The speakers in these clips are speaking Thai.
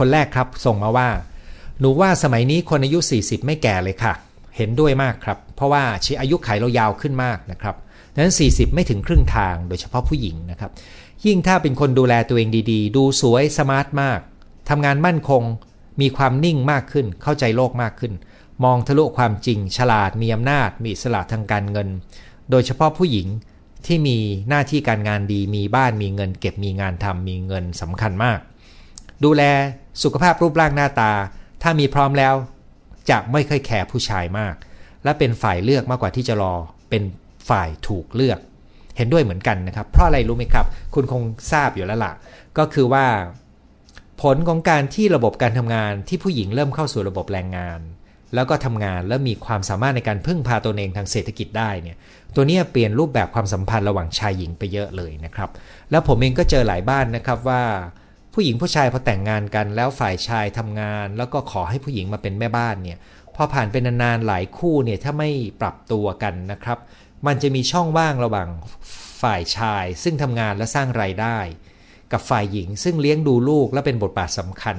คนแรกครับ ส่งมาว่า หนูว่าสมัยนี้คนอายุ 40 ไม่แก่เลยค่ะ เห็นด้วยมากครับ เพราะว่าชีอายุไขเรายาวขึ้นมากนะครับดังนั้น 40 ไม่ถึงครึ่งทางโดยเฉพาะผู้หญิงนะครับ ยิ่งถ้าเป็นคนดูแลตัวเองดีๆ ดูสวยสมาร์ทมากทำงานมั่นคง มีความนิ่งมากขึ้น เข้าใจโลกมากขึ้น มองทะลุความจริง ฉลาดมีอำนาจ มีอิสระทางการเงิน โดยเฉพาะผู้หญิงที่มีหน้าที่การงานดี มีบ้านมีเงิน เก็บมีงานทำมีเงินสำคัญมาก ดูแล สุขภาพรูปร่างหน้าตา ถ้ามีพร้อมแล้ว จะไม่ค่อยแคร์ผู้ชายมาก และเป็นฝ่ายเลือกมากกว่าที่จะรอ เป็นฝ่ายถูกเลือก เห็นด้วยเหมือนกันนะครับ เพราะอะไรรู้ไหมครับ คุณคงทราบอยู่แล้วล่ะ ก็คือว่า ผลของการที่ระบบการทำงานที่ผู้หญิงเริ่มเข้าสู่ระบบแรงงาน แล้วก็ทำงานแล้วมีความสามารถในการพึ่งพาตนเองทางเศรษฐกิจได้เนี่ยตัวนี้เปลี่ยนรูปแบบความสัมพันธ์ระหว่างชายหญิงไปเยอะเลยนะครับ แล้วผมเองก็เจอหลายบ้านนะครับว่า ผู้หญิงผู้ชายพอแต่งงานกัน แล้วฝ่ายชายทำงาน แล้วก็ขอให้ผู้หญิงมาเป็นแม่บ้านเนี่ยพอผ่านเป็นนานๆหลายคู่เนี่ยถ้าไม่ปรับตัวกันนะครับ มันจะมีช่องว่างระหว่างฝ่ายชาย ซึ่งทำงานและสร้างไรายได้ กับฝ่ายหญิงซึ่งเลี้ยงดูลูกและเป็นบทบาทสำคัญ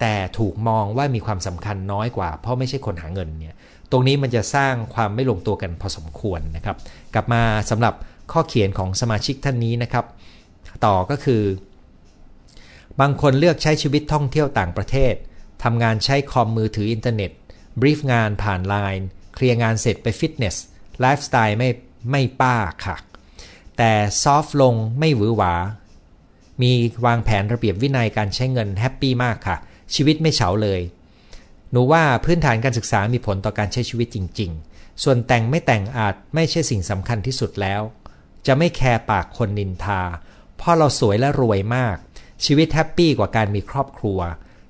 แต่ถูกมองว่ามีความสำคัญน้อยกว่า เพราะไม่ใช่คนหาเงินเนี่ยตรงนี้มันจะสร้างความไม่ลงตัวกันพอสมควรนะครับ กลับมาสำหรับข้อเขียนของสมาชิกท่านนี้นะครับ ต่อก็คือ บางคนเลือกใช้ชีวิตท่องเที่ยวต่างประเทศทำงานใช้คอมมือถืออินเทอร์เน็ต brief งานผ่านไลน์เคลียร์งานเสร็จไปฟิตเนสไลฟ์สไตล์ไม่ไม่ป้าค่ะ แต่ soft ลงไม่หวือหวา มีวางแผนระเบียบวินัยการใช้เงิน happy มากค่ะ ชีวิตไม่เฉาเลย หนูว่าพื้นฐานการศึกษามีผลต่อการใช้ชีวิตจริง ๆ ส่วนแต่งไม่แต่งอาจไม่ใช่สิ่งสำคัญที่สุดแล้ว จะไม่ care ปากคนนินทา เพราะเราสวยและรวยมาก ชีวิต happy กว่าการมีครอบครัว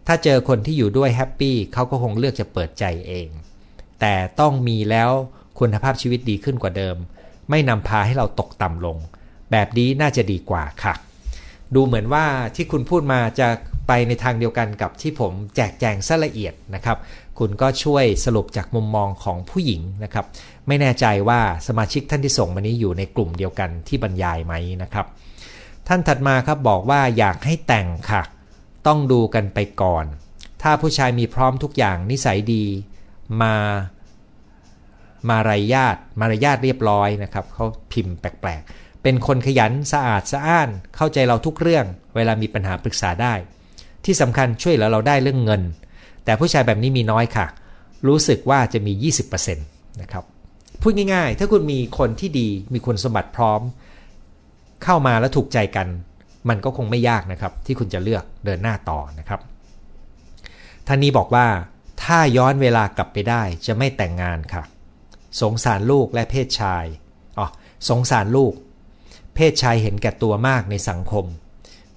ถ้าเจอคนที่อยู่ด้วย happy เขาก็คงเลือกจะเปิดใจเอง แต่ต้องมีแล้วคุณภาพชีวิตดีขึ้นกว่าเดิม ไม่นำพาให้เราตกต่ำลง แบบนี้น่าจะดีกว่าค่ะ ดูเหมือนว่าที่คุณพูดมาจะไปในทางเดียวกันกับที่ผมแจกแจงซะละเอียดนะครับ คุณก็ช่วยสรุปจากมุมมองของผู้หญิงนะครับ ไม่แน่ใจว่าสมาชิกท่านที่ส่งมานี้อยู่ในกลุ่มเดียวกันที่บรรยายไหมนะครับ ท่านถัดมาครับบอกว่าอยากให้แต่งค่ะ ต้องดูกันไปก่อน ถ้าผู้ชายมีพร้อมทุกอย่างนิสัยดี มามารยาทมารยาทเรียบร้อยนะครับเขาพิมพ์แปลกๆ เป็นคนขยันสะอาดสะอ้าน เข้าใจเราทุกเรื่อง เวลามีปัญหาปรึกษาได้ ที่สำคัญช่วยเหลือเราได้เรื่องเงิน แต่ผู้ชายแบบนี้มีน้อยค่ะ รู้สึกว่าจะมี 20%นะครับพูดง่ายๆ ถ้าคุณมีคนที่ดีมีคุณสมบัติพร้อม เข้ามาแล้วถูกใจกัน มันก็คงไม่ยากนะครับ ที่คุณจะเลือกเดินหน้าต่อนะครับท่านนี้บอกว่า ถ้าย้อนเวลากลับไปได้จะไม่แต่งงานค่ะ สงสารลูกและเพศชายอ๋อสงสารลูก เพศชายเห็นแก่ตัวมากในสังคม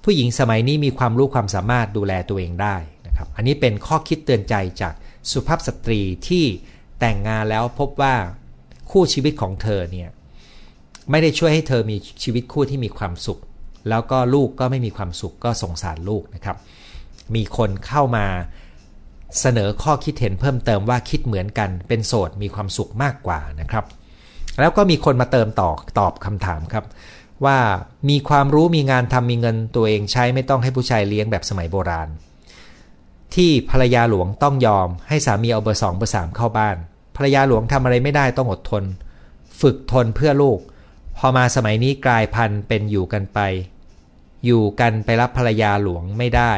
ผู้หญิงสมัยนี้มีความรู้ความสามารถดูแลตัวเองได้นะครับ อันนี้เป็นข้อคิดเตือนใจจากสุภาพสตรีที่แต่งงานแล้วพบว่าคู่ชีวิตของเธอเนี่ย ไม่ได้ช่วยให้เธอมีชีวิตคู่ที่มีความสุข แล้วก็ลูกก็ไม่มีความสุขก็สงสารลูกนะครับ มีคนเข้ามาเสนอข้อคิดเห็นเพิ่มเติมว่าคิดเหมือนกัน เป็นโสดมีความสุขมากกว่านะครับ แล้วก็มีคนมาเติมต่อตอบคำถามครับ ว่ามีความรู้มีงานทำมีเงินตัวเองใช้ไม่ต้องให้ผู้ชายเลี้ยงแบบสมัยโบราณ ที่ภรรยาหลวงต้องยอม ให้สามีเอาเบอร์สองเบอร์สามเข้าบ้าน ภรรยาหลวงทำอะไรไม่ได้ต้องอดทน ฝึกทนเพื่อลูก พอมาสมัยนี้กลายพันธุ์เป็นอยู่กันไป อยู่กันไปรับภรรยาหลวงไม่ได้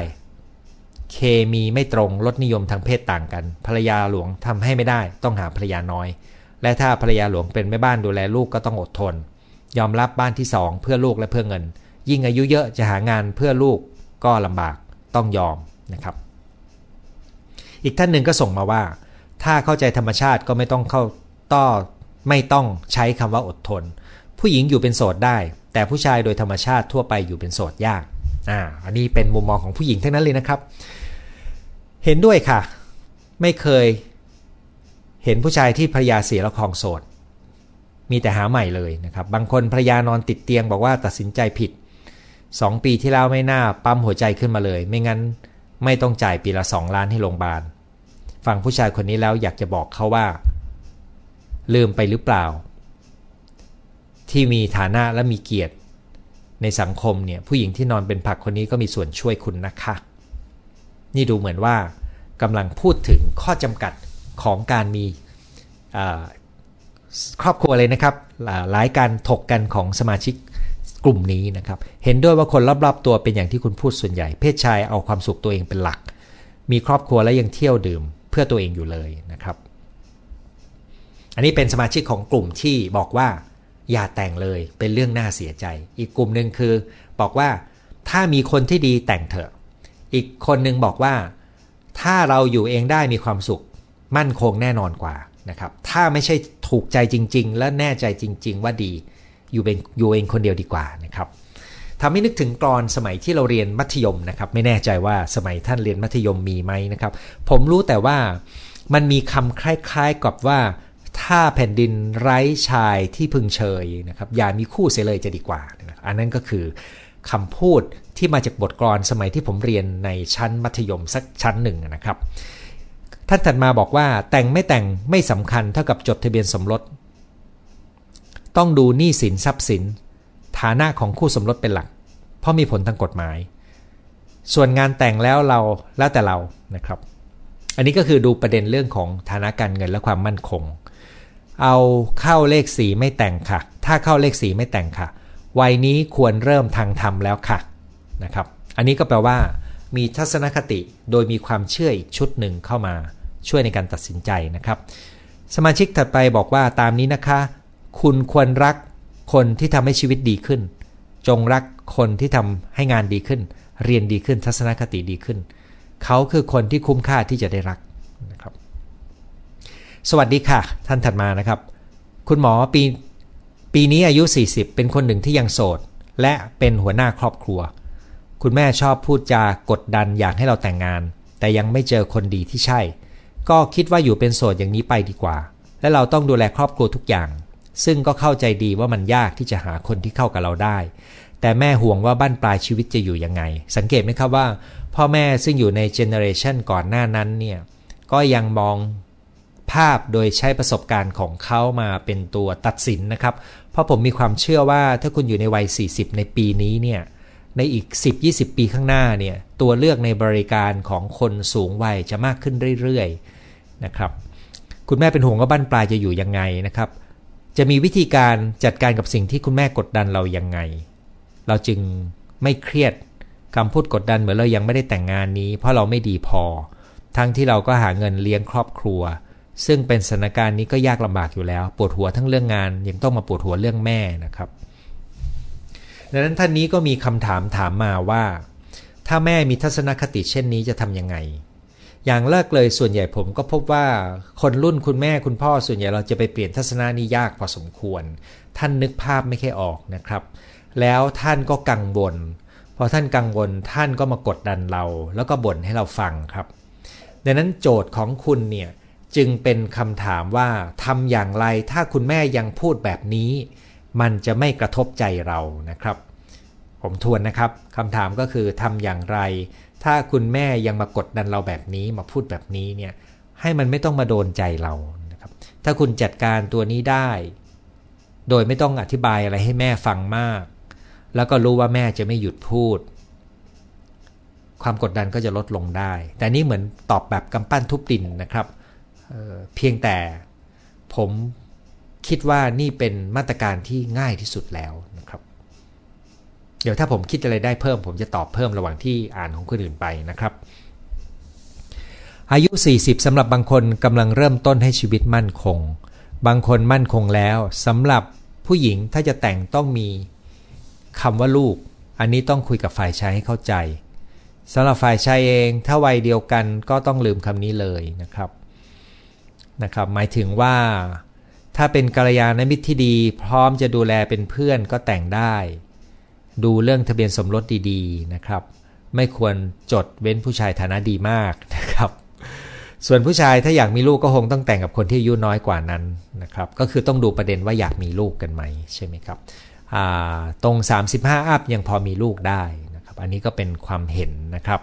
เคมีไม่ตรงลดนิยมทางเพศต่างกัน ภรรยาหลวงทำให้ไม่ได้ ต้องหาภรรยาน้อย และถ้าภรรยาหลวงเป็นแม่บ้านดูแลลูกก็ต้องอดทน ยอมรับบ้านที่สองเพื่อลูกและเพื่อเงิน ยิ่งอายุเยอะจะหางานเพื่อลูกก็ลำบากต้องยอมนะครับ อีกท่านหนึ่งก็ส่งมาว่า ถ้าเข้าใจธรรมชาติก็ไม่ต้องเข้าต้อไม่ต้องใช้คำว่าอดทน ผู้หญิงอยู่เป็นโสดได้ แต่ผู้ชายโดยธรรมชาติทั่วไปอยู่เป็นโสดยากอ่าอันนี้เป็นมุมมองของผู้หญิงทั้งนั้นเลยนะครับ เห็นด้วยค่ะ ไม่เคยเห็นผู้ชายที่ภรรยาเสียแล้วคลองโสด มีแต่หาใหม่เลยนะครับ บางคนภรรยานอนติดเตียงบอกว่าตัดสินใจผิด 2 ปีที่แล้วไม่น่าปั๊มหัวใจขึ้นมาเลย ไม่งั้นไม่ต้องจ่ายปีละ 2 ล้านให้โรงพยาบาล ฟังผู้ชายคนนี้แล้วอยากจะบอกเขาว่า ลืมไปหรือเปล่า ที่มีฐานะและมีเกียรติในสังคมเนี่ยผู้หญิงที่นอนเป็นผักคนนี้ก็มีส่วนช่วยคุณนะคะ นี่ดูเหมือนว่ากำลังพูดถึงข้อจำกัดของการมีครอบครัวเลยนะครับ หลายการถกกันของสมาชิกกลุ่มนี้นะครับ เห็นด้วยว่าคนรอบๆตัวเป็นอย่างที่คุณพูดส่วนใหญ่ เพศชายเอาความสุขตัวเองเป็นหลัก มีครอบครัวแล้วยังเที่ยวดื่มเพื่อตัวเองอยู่เลยนะครับ อันนี้เป็นสมาชิกของกลุ่มที่บอกว่า อย่าแต่งเลยเป็นเรื่องน่าเสียใจ อีกกลุ่มหนึ่งคือ บอกว่าถ้ามีคนที่ดีแต่งเถอะ อีกคนหนึ่งบอกว่า ถ้าเราอยู่เองได้มีความสุข มั่นคงแน่นอนกว่านะครับ ถ้าไม่ใช่ถูกใจจริง ๆ และแน่ใจจริง ๆ ว่าดีอยู่เป็นอยู่เองคนเดียวดีกว่านะครับทำให้นึกถึงกรอนสมัยที่เราเรียนมัธยมนะครับ ไม่แน่ใจว่าสมัยท่านเรียนมัธยมมีไหมนะครับ ผมรู้แต่ว่ามันมีคำคล้าย ๆ กับว่า ถ้าแผ่นดินไร้ชายที่พึงเชยนะครับอย่ามีคู่เสียเลยจะดีกว่า อันนั้นก็คือคำพูดที่มาจากบทกลอนสมัยที่ผมเรียนในชั้นมัธยมสักชั้นหนึ่งนะครับ ท่านถัดมาบอกว่าแต่งไม่แต่งไม่สำคัญเท่ากับจดทะเบียนสมรส ต้องดูหนี้สินทรัพย์สิน ฐานะของคู่สมรสเป็นหลัก เพราะมีผลทางกฎหมาย ส่วนงานแต่งแล้วเราแล้วแต่เรานะครับ อันนี้ก็คือดูประเด็นเรื่องของฐานะการเงินและความมั่นคง เอาเข้าเลขสีไม่แต่งค่ะ ถ้าเข้าเลขสีไม่แต่งค่ะ วัยนี้ควรเริ่มทางธรรมแล้วค่ะนะครับ อันนี้ก็แปลว่า มีทัศนคติโดยมีความเชื่ออีกชุดหนึ่งเข้ามาช่วยในการตัดสินใจนะครับ สมาชิกถัดไปบอกว่าตามนี้นะคะ คุณควรรักคนที่ทำให้ชีวิตดีขึ้น จงรักคนที่ทำให้งานดีขึ้น เรียนดีขึ้นทัศนคติดีขึ้น เขาคือคนที่คุ้มค่าที่จะได้รัก สวัสดีค่ะ ท่านถัดมานะครับ คุณหมอปีปีนี้อายุ 40 เป็นคนหนึ่งที่ยังโสด และเป็นหัวหน้าครอบครัว คุณแม่ชอบพูดจากดดันอยากให้เราแต่งงาน แต่ยังไม่เจอคนดีที่ใช่ ก็คิดว่าอยู่เป็นโสดอย่างนี้ไปดีกว่า และเราต้องดูแลครอบครัวทุกอย่าง ซึ่งก็เข้าใจดีว่ามันยากที่จะหาคนที่เข้ากับเราได้ แต่แม่ห่วงว่าบ้านปลายชีวิตจะอยู่ยังไง สังเกตไหมครับว่า พ่อแม่ซึ่งอยู่ในเจเนอเรชันก่อนหน้านั้นเนี่ยก็ยังมอง ภาพโดยใช้ประสบการณ์ของเขามาเป็นตัวตัดสินนะครับ เพราะผมมีความเชื่อว่าถ้าคุณอยู่ในวัย 40 ในปีนี้เนี่ยในอีก 10-20 ปีข้างหน้าเนี่ยตัวเลือกในบริการของคนสูงวัยจะมากขึ้นเรื่อยๆนะครับ คุณแม่เป็นห่วงว่าบ้านปลายจะอยู่ยังไงนะครับ จะมีวิธีการจัดการกับสิ่งที่คุณแม่กดดันเรายังไง เราจึงไม่เครียดคำพูดกดดันเหมือนเรายังไม่ได้แต่งงานนี้ เพราะเราไม่ดีพอ ทั้งที่เราก็หาเงินเลี้ยงครอบครัว ซึ่งเป็นสถานการณ์นี้ก็ยากลำบากอยู่แล้ว ปวดหัวทั้งเรื่องงาน ยังต้องมาปวดหัวเรื่องแม่นะครับดังนั้นท่านนี้ก็มีคำถามถามมาว่า ถ้าแม่มีทัศนคติเช่นนี้จะทำยังไง อย่างแรกเลยส่วนใหญ่ผมก็พบว่าคนรุ่นคุณแม่คุณพ่อส่วนใหญ่เราจะไปเปลี่ยนทัศนานี้ยากพอสมควร ท่านนึกภาพไม่แค่ออกนะครับ แล้วท่านก็กังวลพอท่านกังวลท่านก็มากดดันเรา แล้วก็บ่นให้เราฟังครับ ดังนั้นโจทย์ของคุณเนี่ย จึงเป็นคำถามว่าทำอย่างไรถ้าคุณแม่ยังพูดแบบนี้ มันจะไม่กระทบใจเรานะครับ ผมทวนนะครับคำถามก็คือทำอย่างไร ถ้าคุณแม่ยังมากดดันเราแบบนี้มาพูดแบบนี้เนี่ยให้มันไม่ต้องมาโดนใจเรานะครับ ถ้าคุณจัดการตัวนี้ได้ โดยไม่ต้องอธิบายอะไรให้แม่ฟังมาก แล้วก็รู้ว่าแม่จะไม่หยุดพูด ความกดดันก็จะลดลงได้ แต่นี่เหมือนตอบแบบกำปั้นทุบดินนะครับ เพียงแต่ผมคิดว่านี่เป็นมาตรการที่ง่ายที่สุดแล้วนะครับ เดี๋ยวถ้าผมคิดอะไรได้เพิ่ม ผมจะตอบเพิ่มระหว่างที่อ่านของคนอื่นไปนะครับ อายุ 40สำหรับบางคนกำลังเริ่มต้นให้ชีวิตมั่นคง บางคนมั่นคงแล้วสำหรับผู้หญิงถ้าจะแต่งต้องมีคำว่าลูก อันนี้ต้องคุยกับฝ่ายชายให้เข้าใจสำหรับฝ่ายชายเองถ้าวัยเดียวกันก็ต้องลืมคำนี้เลยนะครับ นะครับหมายถึงว่าถ้าเป็นกัลยาณมิตรที่ดี พร้อมจะดูแลเป็นเพื่อนก็แต่งได้ ดูเรื่องทะเบียนสมรสดีๆนะครับ ไม่ควรจดเว้นผู้ชายฐานะดีมากนะครับ ส่วนผู้ชายถ้าอยากมีลูกก็คงต้องแต่งกับคนที่อายุน้อยกว่านั้นนะครับ ก็คือต้องดูประเด็นว่าอยากมีลูกกันไหมใช่ไหมครับตรง 35 อัพยังพอมีลูกได้นะครับ อันนี้ก็เป็นความเห็นนะครับ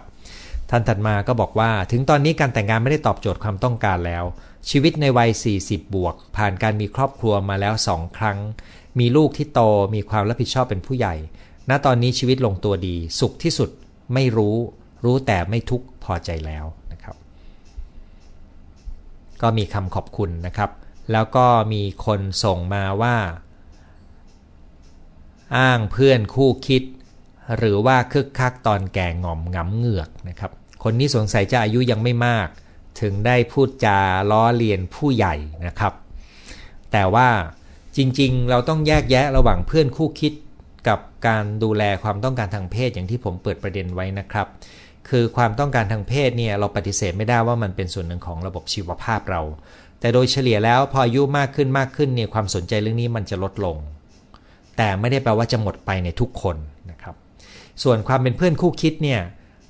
ท่านถัดมาก็บอกว่าถึงตอนนี้การแต่งงานไม่ได้ตอบโจทย์ความต้องการแล้ว ชีวิตในวัย 40 บวก ผ่านการมีครอบครัวมาแล้วสองครั้ง มีลูกที่โตมีความรับผิดชอบเป็นผู้ใหญ่ ณตอนนี้ชีวิตลงตัวดี สุขที่สุดไม่รู้ รู้แต่ไม่ทุกข์พอใจแล้วนะครับ ก็มีคำขอบคุณนะครับ แล้วก็มีคนส่งมาว่า อ้างเพื่อนคู่คิด หรือว่าคึกคักตอนแก่งอมงำเหงือกนะครับ คนนี้สงสัยจะอายุยังไม่มาก ถึงได้พูดจาล้อเลียนผู้ใหญ่นะครับ แต่ว่าจริงๆ เราต้องแยกแยะระหว่างเพื่อนคู่คิดกับการดูแลความต้องการทางเพศอย่างที่ผมเปิดประเด็นไว้นะครับ คือความต้องการทางเพศเนี่ยเราปฏิเสธไม่ได้ว่ามันเป็นส่วนหนึ่งของระบบชีวภาพเรา แต่โดยเฉลี่ยแล้วพออายุมากขึ้นมากขึ้นเนี่ยความสนใจเรื่องนี้มันจะลดลง แต่ไม่ได้แปลว่าจะหมดไปในทุกคนนะครับ ส่วนความเป็นเพื่อนคู่คิดเนี่ย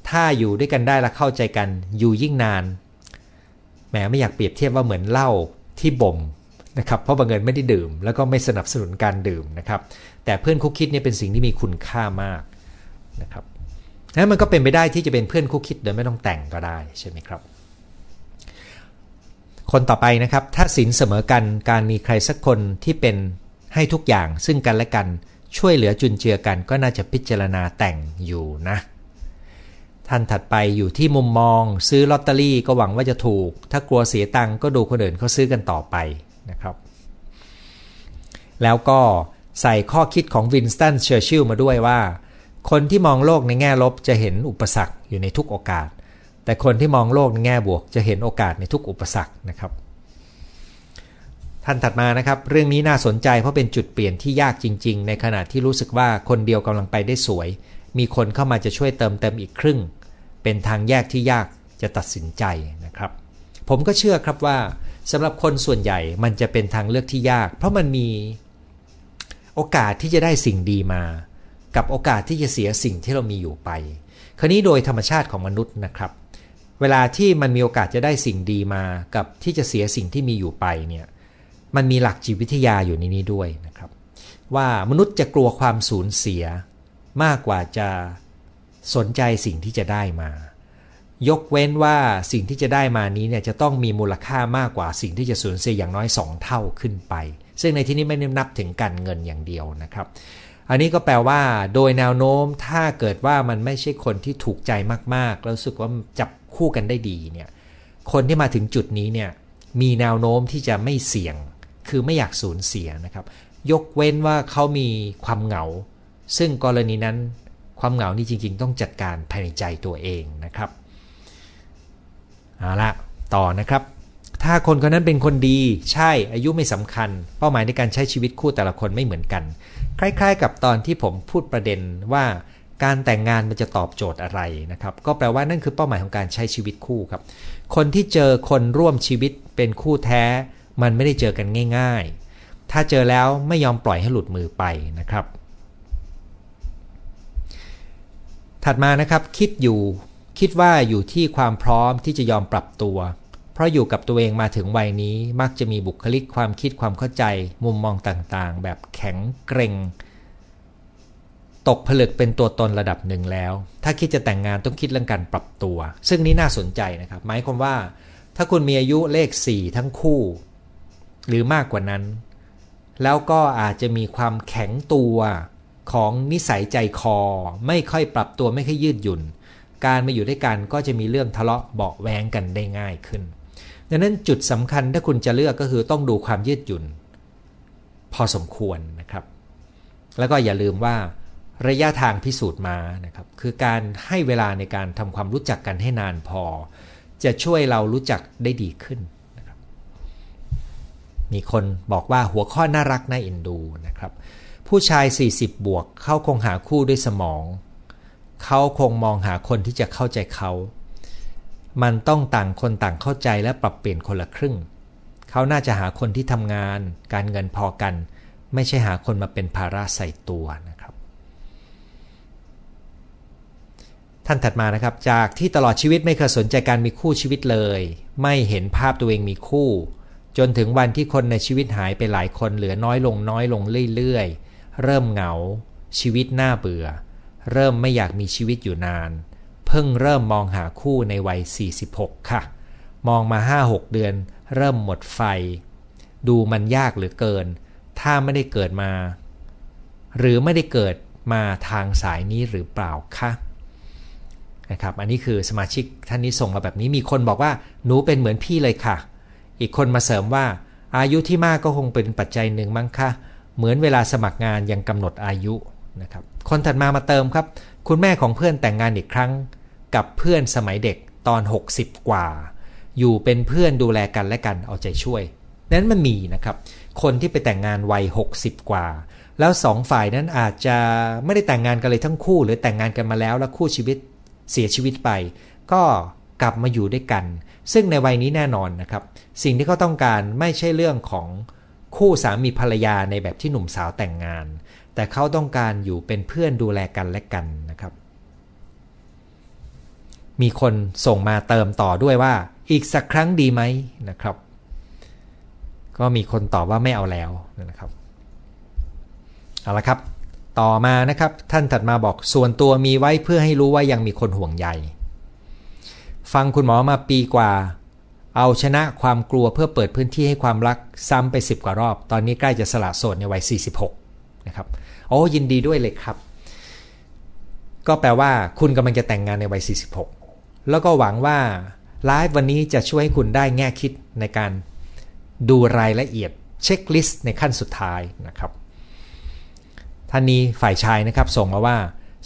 ถ้าอยู่ด้วยกันได้และเข้าใจกันอยู่ยิ่งนาน มไม่อยากเปรียบเทียบว่าเหมือนเหล้าที่บ่มนะครับเพราะบางเงินไม่ได้ดื่ม แล้วก็ไม่สนับสนุนการดื่มนะครับ แต่เพื่อนคู่คิดเนี่ยเป็นสิ่งที่มีคุณค่ามากนะครับนั้นมันก็เป็นไปได้ที่จะเป็นเพื่อนคู่คิดโดยไม่ต้องแต่งก็ได้ใช่ไหมครับ คนต่อไปนะครับ ถ้าสินเสมอกันการมีใครสักคนที่เป็นให้ทุกอย่างซึ่งกันและกันช่วยเหลือจุนเจือกันก็น่าจะพิจารณาแต่งอยู่นะ ท่านถัดไปอยู่ที่มุมมอง ซื้อลอตเตอรี่ก็หวังว่าจะถูก ถ้ากลัวเสียตังก็ดูคนอื่นเขาซื้อกันต่อไปนะครับ แล้วก็ใส่ข้อคิดของวินสตันเชอร์ชิลมาด้วยว่า คนที่มองโลกในแง่ลบจะเห็นอุปสรรคอยู่ในทุกโอกาส แต่คนที่มองโลกในแง่บวกจะเห็นโอกาสในทุกอุปสรรคนะครับ ท่านถัดมานะครับ เรื่องนี้น่าสนใจเพราะเป็นจุดเปลี่ยนที่ยากจริง ๆ ในขณะที่รู้สึกว่าคนเดียวกำลังไปได้สวย มีคนเข้ามาจะช่วยเติมเต็มอีกครึ่ง เป็นทางแยกที่ยากจะตัดสินใจนะครับ ผมก็เชื่อครับว่าสำหรับคนส่วนใหญ่มันจะเป็นทางเลือกที่ยาก เพราะมันมีโอกาสที่จะได้สิ่งดีมา กับโอกาสที่จะเสียสิ่งที่เรามีอยู่ไป คราวนี้โดยธรรมชาติของมนุษย์นะครับ เวลาที่มันมีโอกาสจะได้สิ่งดีมา กับที่จะเสียสิ่งที่มีอยู่ไปเนี่ยมันมีหลักจิตวิทยาอยู่ในนี้ด้วยนะครับ ว่ามนุษย์จะกลัวความสูญเสีย มากกว่าจะสนใจสิ่งที่จะได้มา ยกเว้นว่าสิ่งที่จะได้มานี้เนี่ยจะต้องมีมูลค่ามากกว่าสิ่งที่จะสูญเสียอย่างน้อย 2 เท่าขึ้นไป ซึ่งในที่นี้ไม่ได้นับถึงการเงินอย่างเดียวนะครับ อันนี้ก็แปลว่า โดยแนวโน้มถ้าเกิดว่ามันไม่ใช่คนที่ถูกใจมากๆ แล้วรู้สึกว่าจับคู่กันได้ดีเนี่ยคนที่มาถึงจุดนี้เนี่ยมีแนวโน้มที่จะไม่เสี่ยง คือไม่อยากสูญเสียนะครับ ยกเว้นว่าเขามีความเหงา ซึ่งกรณีนั้นความเหงานี่จริง ๆ ต้องจัดการภายในใจตัวเองนะครับเอาละต่อนะครับ ถ้าคนคนนั้นเป็นคนดีใช่อายุไม่สำคัญ เป้าหมายในการใช้ชีวิตคู่แต่ละคนไม่เหมือนกัน คล้าย ๆ กับตอนที่ผมพูดประเด็นว่าการแต่งงานมันจะตอบโจทย์อะไรนะครับ ก็แปลว่านั่นคือเป้าหมายของการใช้ชีวิตคู่ครับ คนที่เจอคนร่วมชีวิตเป็นคู่แท้ มันไม่ได้เจอกันง่าย ๆ ถ้าเจอแล้วไม่ยอมปล่อยให้หลุดมือไปนะครับ ถัดมานะครับคิดอยู่คิดว่าอยู่ที่ความพร้อมที่จะยอมปรับตัว เพราะอยู่กับตัวเองมาถึงวัยนี้มักจะมีบุคลิกความคิดความเข้าใจ มุมมองต่างๆ แบบแข็งเกรงตกผลึกเป็นตัวตนระดับหนึ่งแล้ว ถ้าคิดจะแต่งงานต้องคิดเรื่องการปรับตัว ซึ่งนี้น่าสนใจนะครับ หมายความว่า ถ้าคุณมีอายุเลข 4 ทั้งคู่ หรือมากกว่านั้น แล้วก็อาจจะมีความแข็งตัว ของนิสัยใจคอ ไม่ค่อยปรับตัวไม่ค่อยยืดหยุ่น การมาอยู่ด้วยกันก็จะมีเรื่องทะเลาะเบาแวงกันได้ง่ายขึ้น ดังนั้นจุดสำคัญถ้าคุณจะเลือกก็คือต้องดูความยืดหยุ่น พอสมควรนะครับ แล้วก็อย่าลืมว่าระยะทางพิสูจน์มานะครับคือการให้เวลาในการทำความรู้จักกันให้นานพอ จะช่วยเรารู้จักได้ดีขึ้นนะครับมีคนบอกว่าหัวข้อน่ารักน่าเอ็นดูนะครับ ผู้ชาย 40 บวก เขาคงหาคู่ด้วยสมอง เขาคงมองหาคนที่จะเข้าใจเขา มันต้องต่างคนต่างเข้าใจและปรับเปลี่ยนคนละครึ่ง เขาน่าจะหาคนที่ทำงาน การเงินพอกัน ไม่ใช่หาคนมาเป็นภาระใส่ตัวนะครับ ท่านถัดมานะครับ จากที่ตลอดชีวิตไม่เคยสนใจการมีคู่ชีวิตเลย ไม่เห็นภาพตัวเองมีคู่จนถึงวันที่คนในชีวิตหายไปหลายคนเหลือน้อยลงน้อยลงเรื่อยๆ เริ่มเหงา ชีวิตน่าเบื่อ เริ่มไม่อยากมีชีวิตอยู่นาน เพิ่งเริ่มมองหาคู่ในวัย 46 ค่ะ มองมา 5-6 เดือน เริ่มหมดไฟ ดูมันยากเหลือเกิน ถ้าไม่ได้เกิดมา หรือไม่ได้เกิดมาทางสายนี้หรือเปล่าคะนะครับ อันนี้คือสมาชิกท่านนี้ส่งมาแบบนี้มีคนบอกว่าหนูเป็นเหมือนพี่เลยค่ะ อีกคนมาเสริมว่า อายุที่มากก็คงเป็นปัจจัยหนึ่งมั้งค่ะ เหมือนเวลาสมัครงานยังกำหนดอายุนะครับคนถัดมามาเติมครับ คุณแม่ของเพื่อนแต่งงานอีกครั้ง กับเพื่อนสมัยเด็กตอน 60 กว่า อยู่เป็นเพื่อนดูแลกันและกันเอาใจช่วย นั้นมันมีนะครับ คนที่ไปแต่งงานวัย 60 กว่า แล้วสองฝ่ายนั้นอาจจะไม่ได้แต่งงานกันเลยทั้งคู่ หรือแต่งงานกันมาแล้วแล้วคู่ชีวิตเสียชีวิตไป ก็กลับมาอยู่ด้วยกัน ซึ่งในวัยนี้แน่นอนนะครับ สิ่งที่เขาต้องการไม่ใช่เรื่องของ คู่สามีภรรยาในแบบที่หนุ่มสาวแต่งงาน แต่เขาต้องการอยู่เป็นเพื่อนดูแลกันและกันนะครับ มีคนส่งมาเติมต่อด้วยว่า อีกสักครั้งดีไหมนะครับ ก็มีคนตอบว่าไม่เอาแล้วนะครับเอาละครับ ต่อมานะครับท่านถัดมาบอกส่วนตัวมีไว้เพื่อให้รู้ว่ายังมีคนห่วงใยฟังคุณหมอมาปีกว่า เอาชนะความกลัวเพื่อเปิดพื้นที่ให้ความรักซ้ำไป 10 กว่ารอบ ตอนนี้ใกล้จะสละโสดในวัย 46 นะครับ โอ้ยินดีด้วยเลยครับ ก็แปลว่าคุณกำลังจะแต่งงานในวัย 46 แล้วก็หวังว่าไลฟ์วันนี้จะช่วยให้คุณได้แง่คิดในการดูรายละเอียดเช็คลิสต์ในขั้นสุดท้ายนะครับ ท่านนี้ฝ่ายชายนะครับส่งมาว่า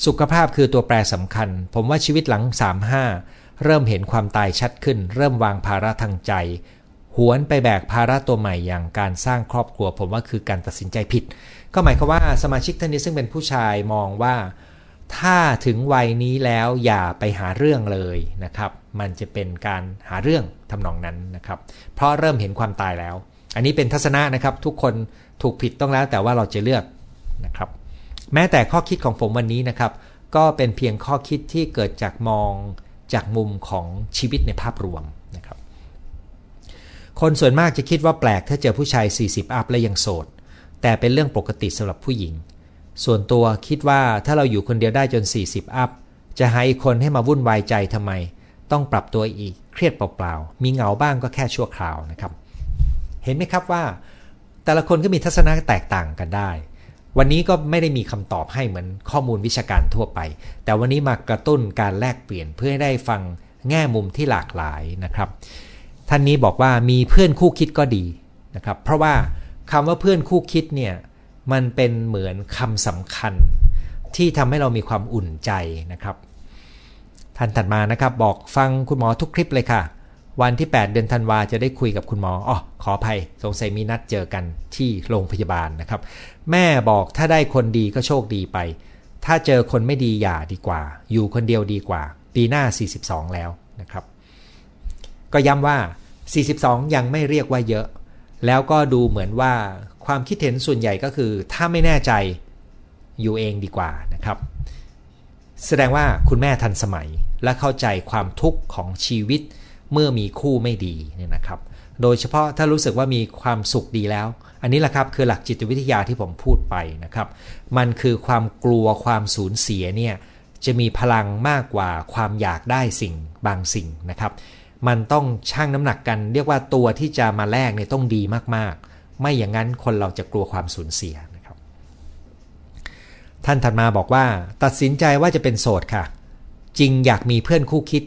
สุขภาพคือตัวแปรสำคัญ ผมว่าชีวิตหลัง 35 เริ่มเห็นความตายชัดขึ้น เริ่มวางภาระทางใจ หวนไปแบกภาระตัวใหม่อย่างการสร้างครอบครัว ผมว่าคือการตัดสินใจผิด ก็หมายความว่าสมาชิกท่านนี้ซึ่งเป็นผู้ชายมองว่า ถ้าถึงวัยนี้แล้วอย่าไปหาเรื่องเลยนะครับ มันจะเป็นการหาเรื่องทำนองนั้นนะครับ เพราะเริ่มเห็นความตายแล้ว อันนี้เป็นทัศนะนะครับ ทุกคนถูกผิดต้องแล้ว แต่ว่าเราจะเลือกนะครับ แม้แต่ข้อคิดของผมวันนี้นะครับ ก็เป็นเพียงข้อคิดที่เกิดจากมอง จากมุมของชีวิตในภาพรวมนะครับ คนส่วนมากจะคิดว่าแปลกถ้าเจอผู้ชาย 40 อัพและยังโสด แต่เป็นเรื่องปกติสำหรับผู้หญิง ส่วนตัวคิดว่าถ้าเราอยู่คนเดียวได้จน 40 อัพ จะหาอีกคนให้มาวุ่นวายใจทำไม ต้องปรับตัวอีกเครียดเปล่าๆ มีเหงาบ้างก็แค่ชั่วคราวนะครับ เห็นไหมครับว่า แต่ละคนก็มีทัศนะแตกต่างกันได้ วันนี้ก็ไม่ได้มีคำตอบให้เหมือนข้อมูลวิชาการทั่วไป แต่วันนี้มากระตุ้นการแลกเปลี่ยนเพื่อให้ได้ฟังแง่มุมที่หลากหลายนะครับ ท่านนี้บอกว่ามีเพื่อนคู่คิดก็ดีนะครับ เพราะว่าคำว่าเพื่อนคู่คิดเนี่ยมันเป็นเหมือนคำสำคัญที่ทำให้เรามีความอุ่นใจนะครับ ท่านถัดมานะครับบอกฟังคุณหมอทุกคลิปเลยค่ะ วันที่ 8 เดือนธันวาจะได้คุยกับคุณหมออ๋อขออภัย สงสัยมีนัดเจอกันที่โรงพยาบาลนะครับ แม่บอกถ้าได้คนดีก็โชคดีไป ถ้าเจอคนไม่ดีอย่าดีกว่า อยู่คนเดียวดีกว่า ปีหน้า 42 แล้วนะครับ ก็ย้ำว่า 42 ยังไม่เรียกว่าเยอะ แล้วก็ดูเหมือนว่าความคิดเห็นส่วนใหญ่ก็คือ ถ้าไม่แน่ใจอยู่เองดีกว่านะครับ แสดงว่าคุณแม่ทันสมัยและเข้าใจความทุกข์ของชีวิต เมื่อมีคู่ไม่ดีเนี่ยนะครับ โดยเฉพาะถ้ารู้สึกว่ามีความสุขดีแล้ว อันนี้แหละครับคือหลักจิตวิทยาที่ผมพูดไปนะครับ มันคือความกลัวความสูญเสียเนี่ยจะมีพลังมากกว่าความอยากได้สิ่งบางสิ่งนะครับ มันต้องชั่งน้ำหนักกัน เรียกว่าตัวที่จะมาแลกเนี่ยต้องดีมากๆ ไม่อย่างนั้นคนเราจะกลัวความสูญเสียนะครับ ท่านถัดมาบอกว่า ตัดสินใจว่าจะเป็นโสดค่ะ จริงอยากมีเพื่อนคู่คิด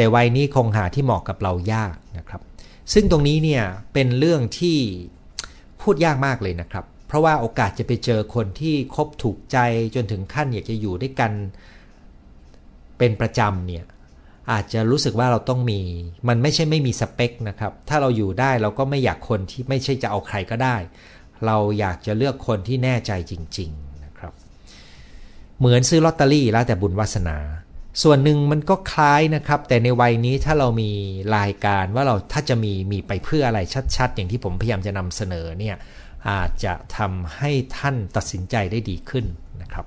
แต่วัยนี้คงหาที่เหมาะกับเรายากนะครับ ซึ่งตรงนี้เนี่ยเป็นเรื่องที่พูดยากมากเลยนะครับ เพราะว่าโอกาสจะไปเจอคนที่คบถูกใจจนถึงขั้นอยากจะอยู่ด้วยกันเป็นประจำเนี่ยอาจจะรู้สึกว่าเราต้องมี มันไม่ใช่ไม่มีสเปคนะครับ ถ้าเราอยู่ได้เราก็ไม่อยากคนที่ไม่ใช่จะเอาใครก็ได้ เราอยากจะเลือกคนที่แน่ใจจริง ๆ นะครับ เหมือนซื้อลอตเตอรี่แล้วแต่บุญวาสนา ส่วนหนึ่งมันก็คล้ายนะครับ แต่ในวัยนี้ถ้าเรามีรายการว่าเราถ้าจะมีมีไปเพื่ออะไรชัดๆ อย่างที่ผมพยายามจะนำเสนอเนี่ยอาจจะทำให้ท่านตัดสินใจได้ดีขึ้นนะครับ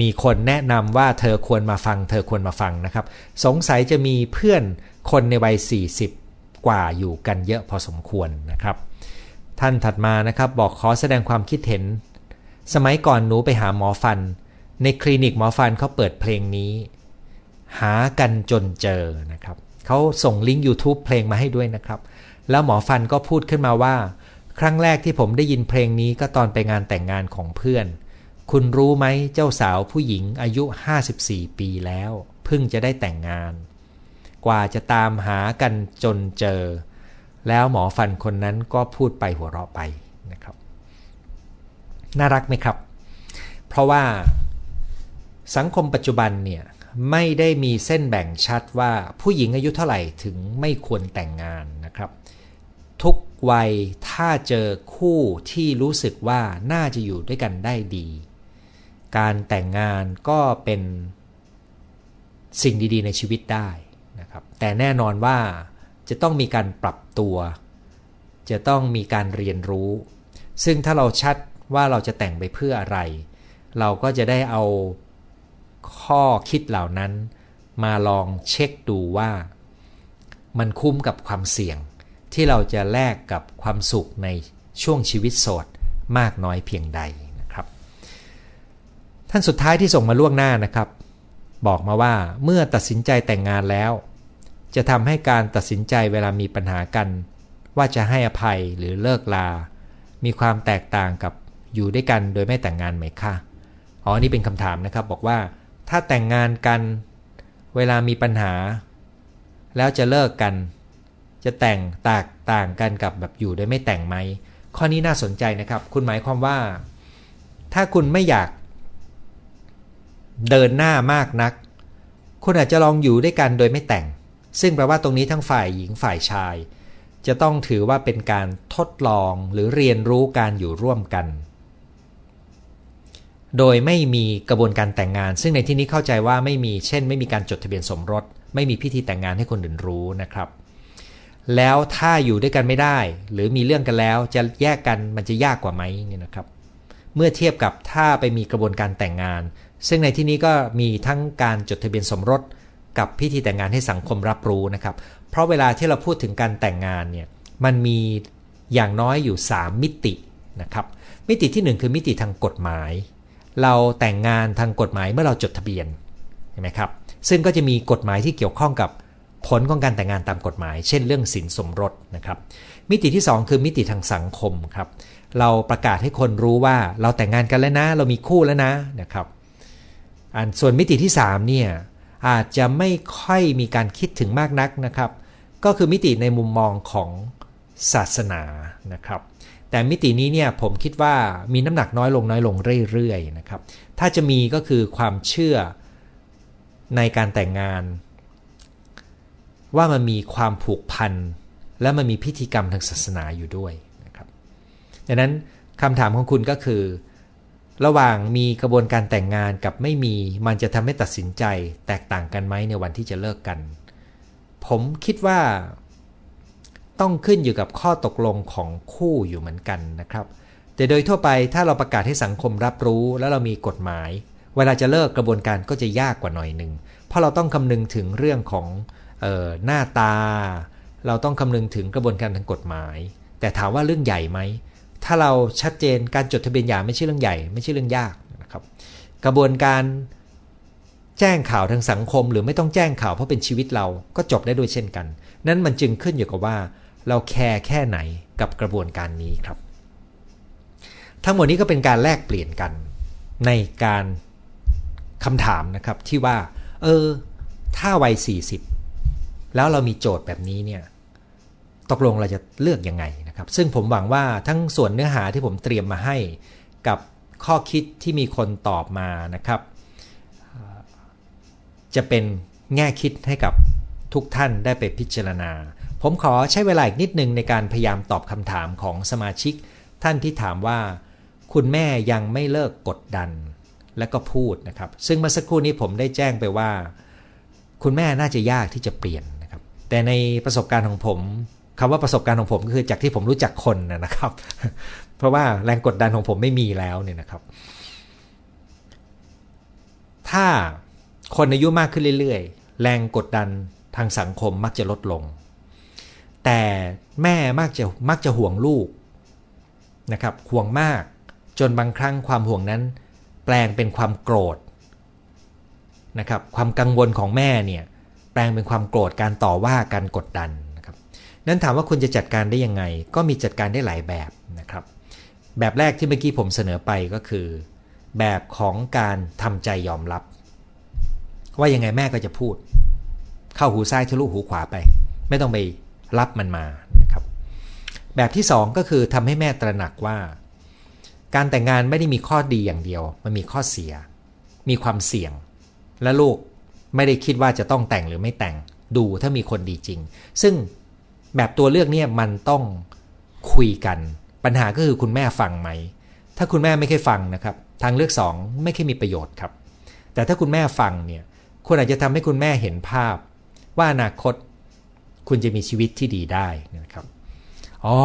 มีคนแนะนำว่าเธอควรมาฟัง เธอควรมาฟังนะครับ สงสัยจะมีเพื่อนคนในวัย 40 กว่าอยู่กันเยอะพอสมควรนะครับ ท่านถัดมานะครับบอกขอแสดงความคิดเห็น สมัยก่อนหนูไปหาหมอฟัน ในคลินิกหมอฟันเขาเปิดเพลงนี้ หากันจนเจอนะครับเขาส่งลิงก์ YouTube เพลงมาให้ด้วยนะครับ แล้วหมอฟันก็พูดขึ้นมาว่า ครั้งแรกที่ผมได้ยินเพลงนี้ก็ตอนไปงานแต่งงานของเพื่อน คุณรู้ไหมเจ้าสาวผู้หญิงอายุ 54 ปีแล้วเพิ่งจะได้แต่งงาน กว่าจะตามหากันจนเจอ แล้วหมอฟันคนนั้นก็พูดไปหัวเราะไปนะครับ น่ารักไหมครับ เพราะว่า สังคมปัจจุบันเนี่ยไม่ได้มีเส้นแบ่งชัดว่าผู้หญิงอายุเท่าไหร่ถึงไม่ควรแต่งงานนะครับ ทุกวัยถ้าเจอคู่ที่รู้สึกว่าน่าจะอยู่ด้วยกันได้ดี การแต่งงานก็เป็นสิ่งดีๆในชีวิตได้นะครับ แต่แน่นอนว่าจะต้องมีการปรับตัว จะต้องมีการเรียนรู้ ซึ่งถ้าเราชัดว่าเราจะแต่งไปเพื่ออะไร เราก็จะได้เอา ข้อคิดเหล่านั้น มาลองเช็คดูว่า มันคุ้มกับความเสี่ยง ที่เราจะแลกกับความสุขในช่วงชีวิตโสดมากน้อยเพียงใดนะครับ ท่านสุดท้ายที่ส่งมาล่วงหน้านะครับ บอกมาว่าเมื่อตัดสินใจแต่งงานแล้ว จะทำให้การตัดสินใจเวลามีปัญหากัน ว่าจะให้อภัยหรือเลิกลา มีความแตกต่างกับอยู่ด้วยกันโดยไม่แต่งงานไหมคะอ๋อนี่เป็นคำถามนะครับบอกว่า ถ้าแต่งงานกัน เวลามีปัญหา แล้วจะเลิกกัน จะแต่งแตกต่างกันกับแบบอยู่โดยไม่แต่งไหม ข้อนี้น่าสนใจนะครับ คุณหมายความว่า ถ้าคุณไม่อยากเดินหน้ามากนัก คุณอาจจะลองอยู่ด้วยกันโดยไม่แต่ง ซึ่งแปลว่าตรงนี้ทั้งฝ่ายหญิงฝ่ายชาย จะต้องถือว่าเป็นการทดลองหรือเรียนรู้การอยู่ร่วมกัน โดยไม่มีกระบวนการแต่งงาน ซึ่งในที่นี้เข้าใจว่าไม่มีเช่น ไม่มีการจดทะเบียนสมรส ไม่มีพิธีแต่งงานให้คนอื่นรู้นะครับ แล้วถ้าอยู่ด้วยกันไม่ได้ หรือมีเรื่องกันแล้วจะแยกกันมันจะยากกว่าไหมเนี่ยนะครับ เมื่อเทียบกับถ้าไปมีกระบวนการแต่งงาน ซึ่งในที่นี้ก็มีทั้งการจดทะเบียนสมรส กับพิธีแต่งงานให้สังคมรับรู้นะครับ เพราะเวลาที่เราพูดถึงการแต่งงานเนี่ยมันมีอย่างน้อยอยู่ 3 มิตินะครับมิติที่ 1 คือมิติทางกฎหมาย เราแต่งงานทางกฎหมายเมื่อเราจดทะเบียนเห็นไหมครับซึ่งก็จะมีกฎหมายที่เกี่ยวข้องกับผลของการแต่งงานตามกฎหมาย เช่นเรื่องสินสมรสนะครับมิติที่ 2 คือมิติทางสังคมครับเราประกาศให้คนรู้ว่าเราแต่งงานกันแล้วนะ เรามีคู่แล้วนะนะครับอันส่วนมิติที่3เนี่ยอาจจะไม่ค่อยมีการคิดถึงมากนักนะครับ ก็คือมิติในมุมมองของศาสนานะครับ แต่มิตินี้เนี่ยผมคิดว่ามีน้ำหนักน้อยลงน้อยลงเรื่อยๆนะครับ ถ้าจะมีก็คือความเชื่อในการแต่งงาน ว่ามันมีความผูกพัน และมันมีพิธีกรรมทางศาสนาอยู่ด้วยนะครับดังนั้นคำถามของคุณก็คือ ระหว่างมีกระบวนการแต่งงานกับไม่มีมันจะทำให้ตัดสินใจแตกต่างกันไหมในวันที่จะเลิกกัน ผมคิดว่า ต้องขึ้นอยู่กับข้อตกลงของคู่อยู่เหมือนกันนะครับ แต่โดยทั่วไปถ้าเราประกาศให้สังคมรับรู้แล้วเรามีกฎหมาย เวลาจะเลิกกระบวนการก็จะยากกว่าหน่อยหนึ่ง เพราะเราต้องคำนึงถึงเรื่องของออหน้าตา เราต้องคำนึงถึงกระบวนการทางกฎหมาย แต่ถามว่าเรื่องใหญ่ไหม ถ้าเราชัดเจนการจดทะเบียนหย่าไม่ใช่เรื่องใหญ่ ไม่ใช่เรื่องยากนะครับ กระบวนการแจ้งข่าวทางสังคมหรือไม่ต้องแจ้งข่าวเพราะเป็นชีวิตเราก็จบได้ด้วยเช่นกัน นั้นมันจึงขึ้นอยู่กับว่า เราแคร์แค่ไหนกับกระบวนการนี้ครับ ทั้งหมดนี้ก็เป็นการแลกเปลี่ยนกันในการคำถามนะครับที่ว่า เออ ถ้าวัย 40 แล้วเรามีโจทย์แบบนี้เนี่ยตกลงเราจะเลือกยังไงนะครับ ซึ่งผมหวังว่าทั้งส่วนเนื้อหาที่ผมเตรียมมาให้กับข้อคิดที่มีคนตอบมานะครับ จะเป็นแง่คิดให้กับทุกท่านได้ไปพิจารณา ผมขอใช้เวลาอีกนิดนึงในการพยายามตอบคำถามของสมาชิก ท่านที่ถามว่า คุณแม่ยังไม่เลิกกดดัน และก็พูดนะครับ ซึ่งเมื่อสักครู่นี้ผมได้แจ้งไปว่า คุณแม่น่าจะยากที่จะเปลี่ยนนะครับ แต่ในประสบการณ์ของผมคำว่าประสบการณ์ของผมก็คือจากที่ผมรู้จักคนนะครับ เพราะว่าแรงกดดันของผมไม่มีแล้วเนี่ยนะครับ ถ้าคนอายุมากขึ้นเรื่อย ๆ แรงกดดันทางสังคมมักจะลดลง แต่แม่มักจะมักจะห่วงลูกนะครับห่วงมากจนบางครั้งความห่วงนั้น แปลงเป็นความโกรธนะครับความกังวลของแม่เนี่ยแปลงเป็นความโกรธการต่อว่าการกดดันนะครับนั้นถามว่าคุณจะจัดการได้ยังไง ก็มีจัดการได้หลายแบบนะครับ แบบแรกที่เมื่อกี้ผมเสนอไปก็คือ แบบของการทำใจยอมรับ ว่ายังไงแม่ก็จะพูด เข้าหูซ้ายทะลุหูขวาไป ไม่ต้องไป รับมันมานะครับแบบที่ 2 ก็คือทำให้แม่ตระหนักว่า การแต่งงานไม่ได้มีข้อดีอย่างเดียว มันมีข้อเสีย มีความเสี่ยง และลูกไม่ได้คิดว่าจะต้องแต่งหรือไม่แต่งดูถ้ามีคนดีจริง ซึ่งแบบตัวเลือกเนี่ยมันต้องคุยกัน ปัญหาก็คือคุณแม่ฟังไหม ถ้าคุณแม่ไม่เคยฟังนะครับ ทางเลือก 2 ไม่เคยมีประโยชน์ครับ แต่ถ้าคุณแม่ฟังเนี่ยคุณอาจจะทำให้คุณแม่เห็นภาพ ว่าอนาคต คุณจะมีชีวิตที่ดีได้นะครับอ๋อ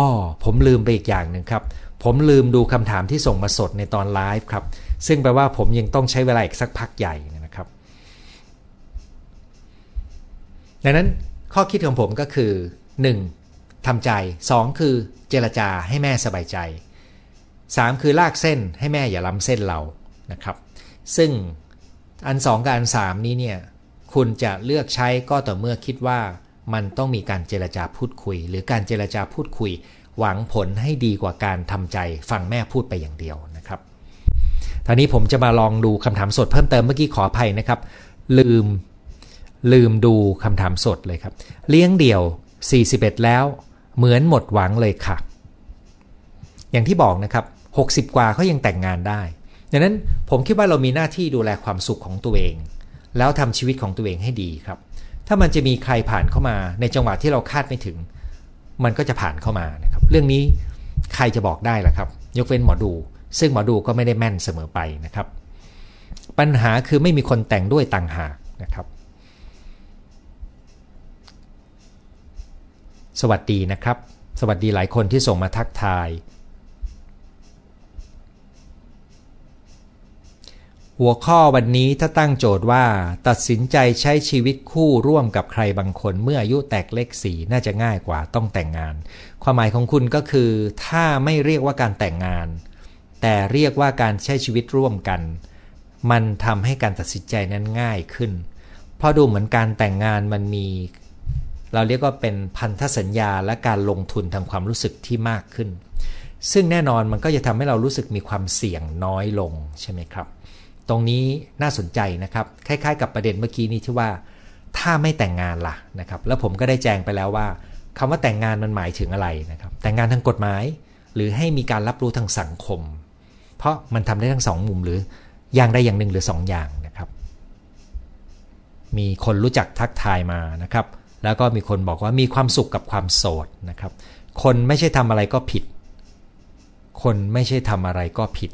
ผมลืมไปอีกอย่างหนึ่งครับ ผมลืมดูคำถามที่ส่งมาสดในตอนไลฟ์ครับ ซึ่งแปลว่าผมยังต้องใช้เวลาอีกสักพักใหญ่นะครับ ดังนั้นข้อคิดของผมก็คือ 1. ทำใจ 2. คือเจรจาให้แม่สบายใจ 3. คือลากเส้นให้แม่อย่าล้ำเส้นเรานะครับ ซึ่งอัน 2 กับอัน 3 นี้เนี่ยคุณจะเลือกใช้ก็ต่อเมื่อคิดว่า มันต้องมีการเจรจาพูดคุย หรือการเจรจาพูดคุย หวังผลให้ดีกว่าการทำใจฟังแม่พูดไปอย่างเดียวนะครับตอนนี้ผมจะมาลองดูคำถามสดเพิ่มเติมเมื่อกี้ขออภัยนะครับ ลืมลืมดูคำถามสดเลยครับ เลี้ยงเดี่ยว 41 แล้ว เหมือนหมดหวังเลยค่ะ อย่างที่บอกนะครับ 60 กว่าเขายังแต่งงานได้ดังนั้นผมคิดว่าเรามีหน้าที่ดูแลความสุขของตัวเอง แล้วทำชีวิตของตัวเองให้ดีครับ ถ้ามันจะมีใครผ่านเข้ามา ในจังหวะที่เราคาดไม่ถึง มันก็จะผ่านเข้ามานะครับ เรื่องนี้ใครจะบอกได้ล่ะครับ ยกเว้นหมอดู ซึ่งหมอดูก็ไม่ได้แม่นเสมอไปนะครับ ปัญหาคือไม่มีคนแต่งด้วยต่างหากนะครับ สวัสดีนะครับ สวัสดีหลายคนที่ส่งมาทักทาย หัวข้อวันนี้ถ้าตั้งโจทย์ว่า ตัดสินใจใช้ชีวิตคู่ร่วมกับใครบางคน เมื่ออายุแตกเลขสีน่าจะง่ายกว่าต้องแต่งงาน ความหมายของคุณก็คือ ถ้าไม่เรียกว่าการแต่งงาน แต่เรียกว่าการใช้ชีวิตร่วมกัน มันทำให้การตัดสินใจนั้นง่ายขึ้น เพราะดูเหมือนการแต่งงานมันมี เราเรียกว่าเป็นพันธสัญญาและการลงทุนทางความรู้สึกที่มากขึ้น ซึ่งแน่นอนมันก็จะทำให้เรารู้สึกมีความเสี่ยงน้อยลงใช่ไหมครับ ตรงนี้น่าสนใจนะครับ คล้าย ๆ กับประเด็นเมื่อกี้นี้ที่ว่า ถ้าไม่แต่งงานล่ะนะครับ แล้วผมก็ได้แจ้งไปแล้วว่าคำว่าแต่งงานมันหมายถึงอะไรนะครับ แต่งงานทางกฎหมาย หรือให้มีการรับรู้ทางสังคม เพราะมันทำได้ทั้งสองมุมหรืออย่างใดอย่างหนึ่งหรือสองอย่างนะครับ มีคนรู้จักทักทายมานะครับ แล้วก็มีคนบอกว่ามีความสุขกับความโสดนะครับ คนไม่ใช่ทำอะไรก็ผิด คนไม่ใช่ทำอะไรก็ผิด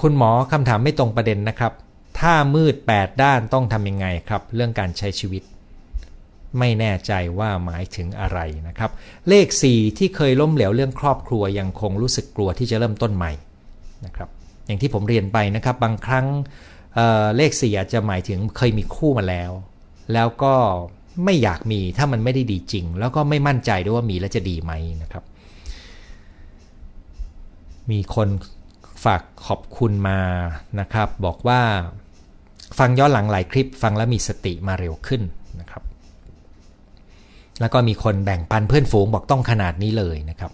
คุณหมอคำถามไม่ตรงประเด็นนะครับ ถ้ามืด 8 ด้านต้องทำยังไงครับ เรื่องการใช้ชีวิต ไม่แน่ใจว่าหมายถึงอะไรนะครับ เลข 4 ที่เคยล้มเหลวเรื่องครอบครัวยังคงรู้สึกกลัวที่จะเริ่มต้นใหม่นะครับ อย่างที่ผมเรียนไปนะครับ บางครั้งเเลข 4 อาจจะหมายถึงเคยมีคู่มาแล้ว แล้วก็ไม่อยากมีถ้ามันไม่ได้ดีจริง แล้วก็ไม่มั่นใจด้วยว่ามีแล้วจะดีไหมนะครับ มีคน ฝากขอบคุณมานะครับ บอกว่าฟังย้อนหลังหลายคลิป ฟังแล้วมีสติมาเร็วขึ้นนะครับ แล้วก็มีคนแบ่งปันเพื่อนฝูงบอกต้องขนาดนี้เลยนะครับ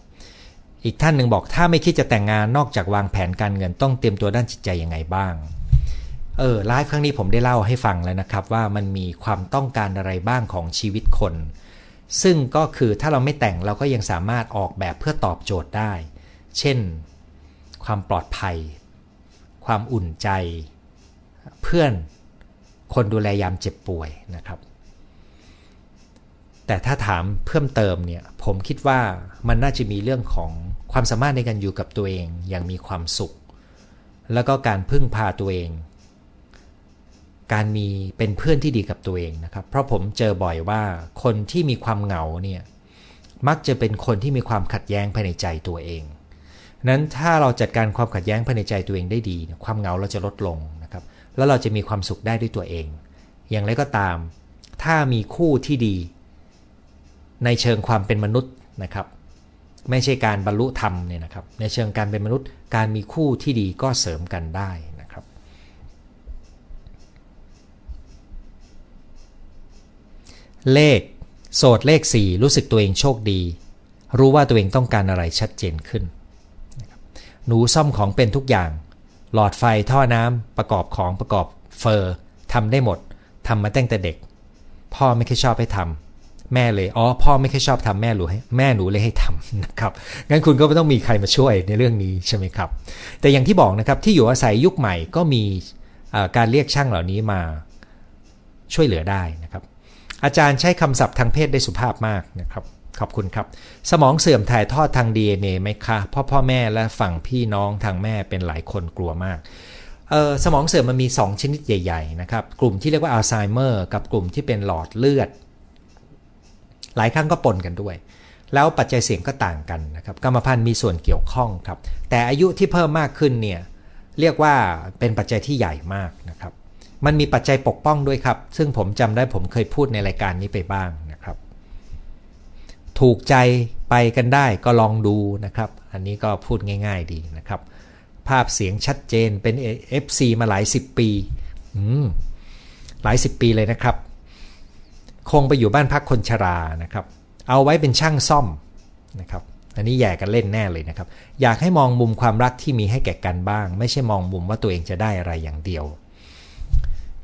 อีกท่านหนึ่งบอกถ้าไม่คิดจะแต่งงานนอกจากวางแผนการเงินต้องเตรียมตัวด้านจิตใจยังไงบ้างเออไลฟ์ครั้งนี้ผมได้เล่าให้ฟังแล้วนะครับ ว่ามันมีความต้องการอะไรบ้างของชีวิตคน ซึ่งก็คือถ้าเราไม่แต่งเราก็ยังสามารถออกแบบเพื่อตอบโจทย์ได้ เช่น ความปลอดภัย ความอุ่นใจ เพื่อนคนดูแลยามเจ็บป่วยนะครับ แต่ถ้าถามเพิ่มเติมเนี่ยผมคิดว่ามันน่าจะมีเรื่องของความสามารถในการอยู่กับตัวเองอย่างมีความสุข แล้วก็การพึ่งพาตัวเอง การมีเป็นเพื่อนที่ดีกับตัวเองนะครับ เพราะผมเจอบ่อยว่าคนที่มีความเหงาเนี่ยมักจะเป็นคนที่มีความขัดแย้งภายในใจตัวเอง นั้นถ้าเราจัดการความขัดแย้งภายในใจตัวเองได้ดี ความเหงาเราจะลดลงนะครับ แล้วเราจะมีความสุขได้ด้วยตัวเอง อย่างไรก็ตาม ถ้ามีคู่ที่ดี ในเชิงความเป็นมนุษย์นะครับ ไม่ใช่การบรรลุธรรมเนี่ยนะครับ ในเชิงการเป็นมนุษย์ การมีคู่ที่ดีก็เสริมกันได้นะครับ เลข โสดเลข 4 รู้สึกตัวเองโชคดี รู้ว่าตัวเองต้องการอะไรชัดเจนขึ้น หนูซ่อมของเป็นทุกอย่าง หลอดไฟท่อน้ำประกอบของประกอบเฟอร์ทำได้หมดทำมาตั้งแต่เด็ก พ่อไม่ค่อยชอบให้ทำแม่เลยอ๋อพ่อไม่ค่อยชอบทำแม่รู้ให้แม่หนูเลยให้ทำนะครับงั้นคุณก็ไม่ต้องมีใครมาช่วยในเรื่องนี้ใช่ไหมครับ แต่อย่างที่บอกนะครับที่อยู่อาศัยยุคใหม่ก็มีการเรียกช่างเหล่านี้มาช่วยเหลือได้นะครับ อาจารย์ใช้คำศัพท์ทางเพศได้สุภาพมากนะครับ ขอบคุณครับ สมองเสื่อมถ่ายทอดทาง DNA ไหมคะพ่อพ่อแม่และฝั่งพี่น้องทางแม่เป็นหลายคนกลัวมากสมองเสื่อมมันมี 2 ชนิดใหญ่ ๆ นะครับ กลุ่มที่เรียกว่าอัลไซเมอร์กับกลุ่มที่เป็นหลอดเลือด หลายครั้งก็ปนกันด้วย แล้วปัจจัยเสี่ยงก็ต่างกันนะครับกรรมพันธุ์มีส่วนเกี่ยวข้องครับ แต่อายุที่เพิ่มมากขึ้นเนี่ยเรียกว่าเป็นปัจจัยที่ใหญ่มากนะครับ มันมีปัจจัยปกป้องด้วยครับ ซึ่งผมจำได้ผมเคยพูดในรายการนี้ไปบ้าง ถูกใจไปกันได้ก็ลองดูนะครับ อันนี้ก็พูดง่าย ๆดีนะครับ ภาพเสียงชัดเจนเป็น FC มาหลายสิบปีหลายสิบปีเลยนะครับ คงไปอยู่บ้านพักคนชรานะครับ เอาไว้เป็นช่างซ่อมนะครับอันนี้แย่กันเล่นแน่เลยนะครับ อยากให้มองมุมความรักที่มีให้แก่กันบ้าง ไม่ใช่มองมุมว่าตัวเองจะได้อะไรอย่างเดียว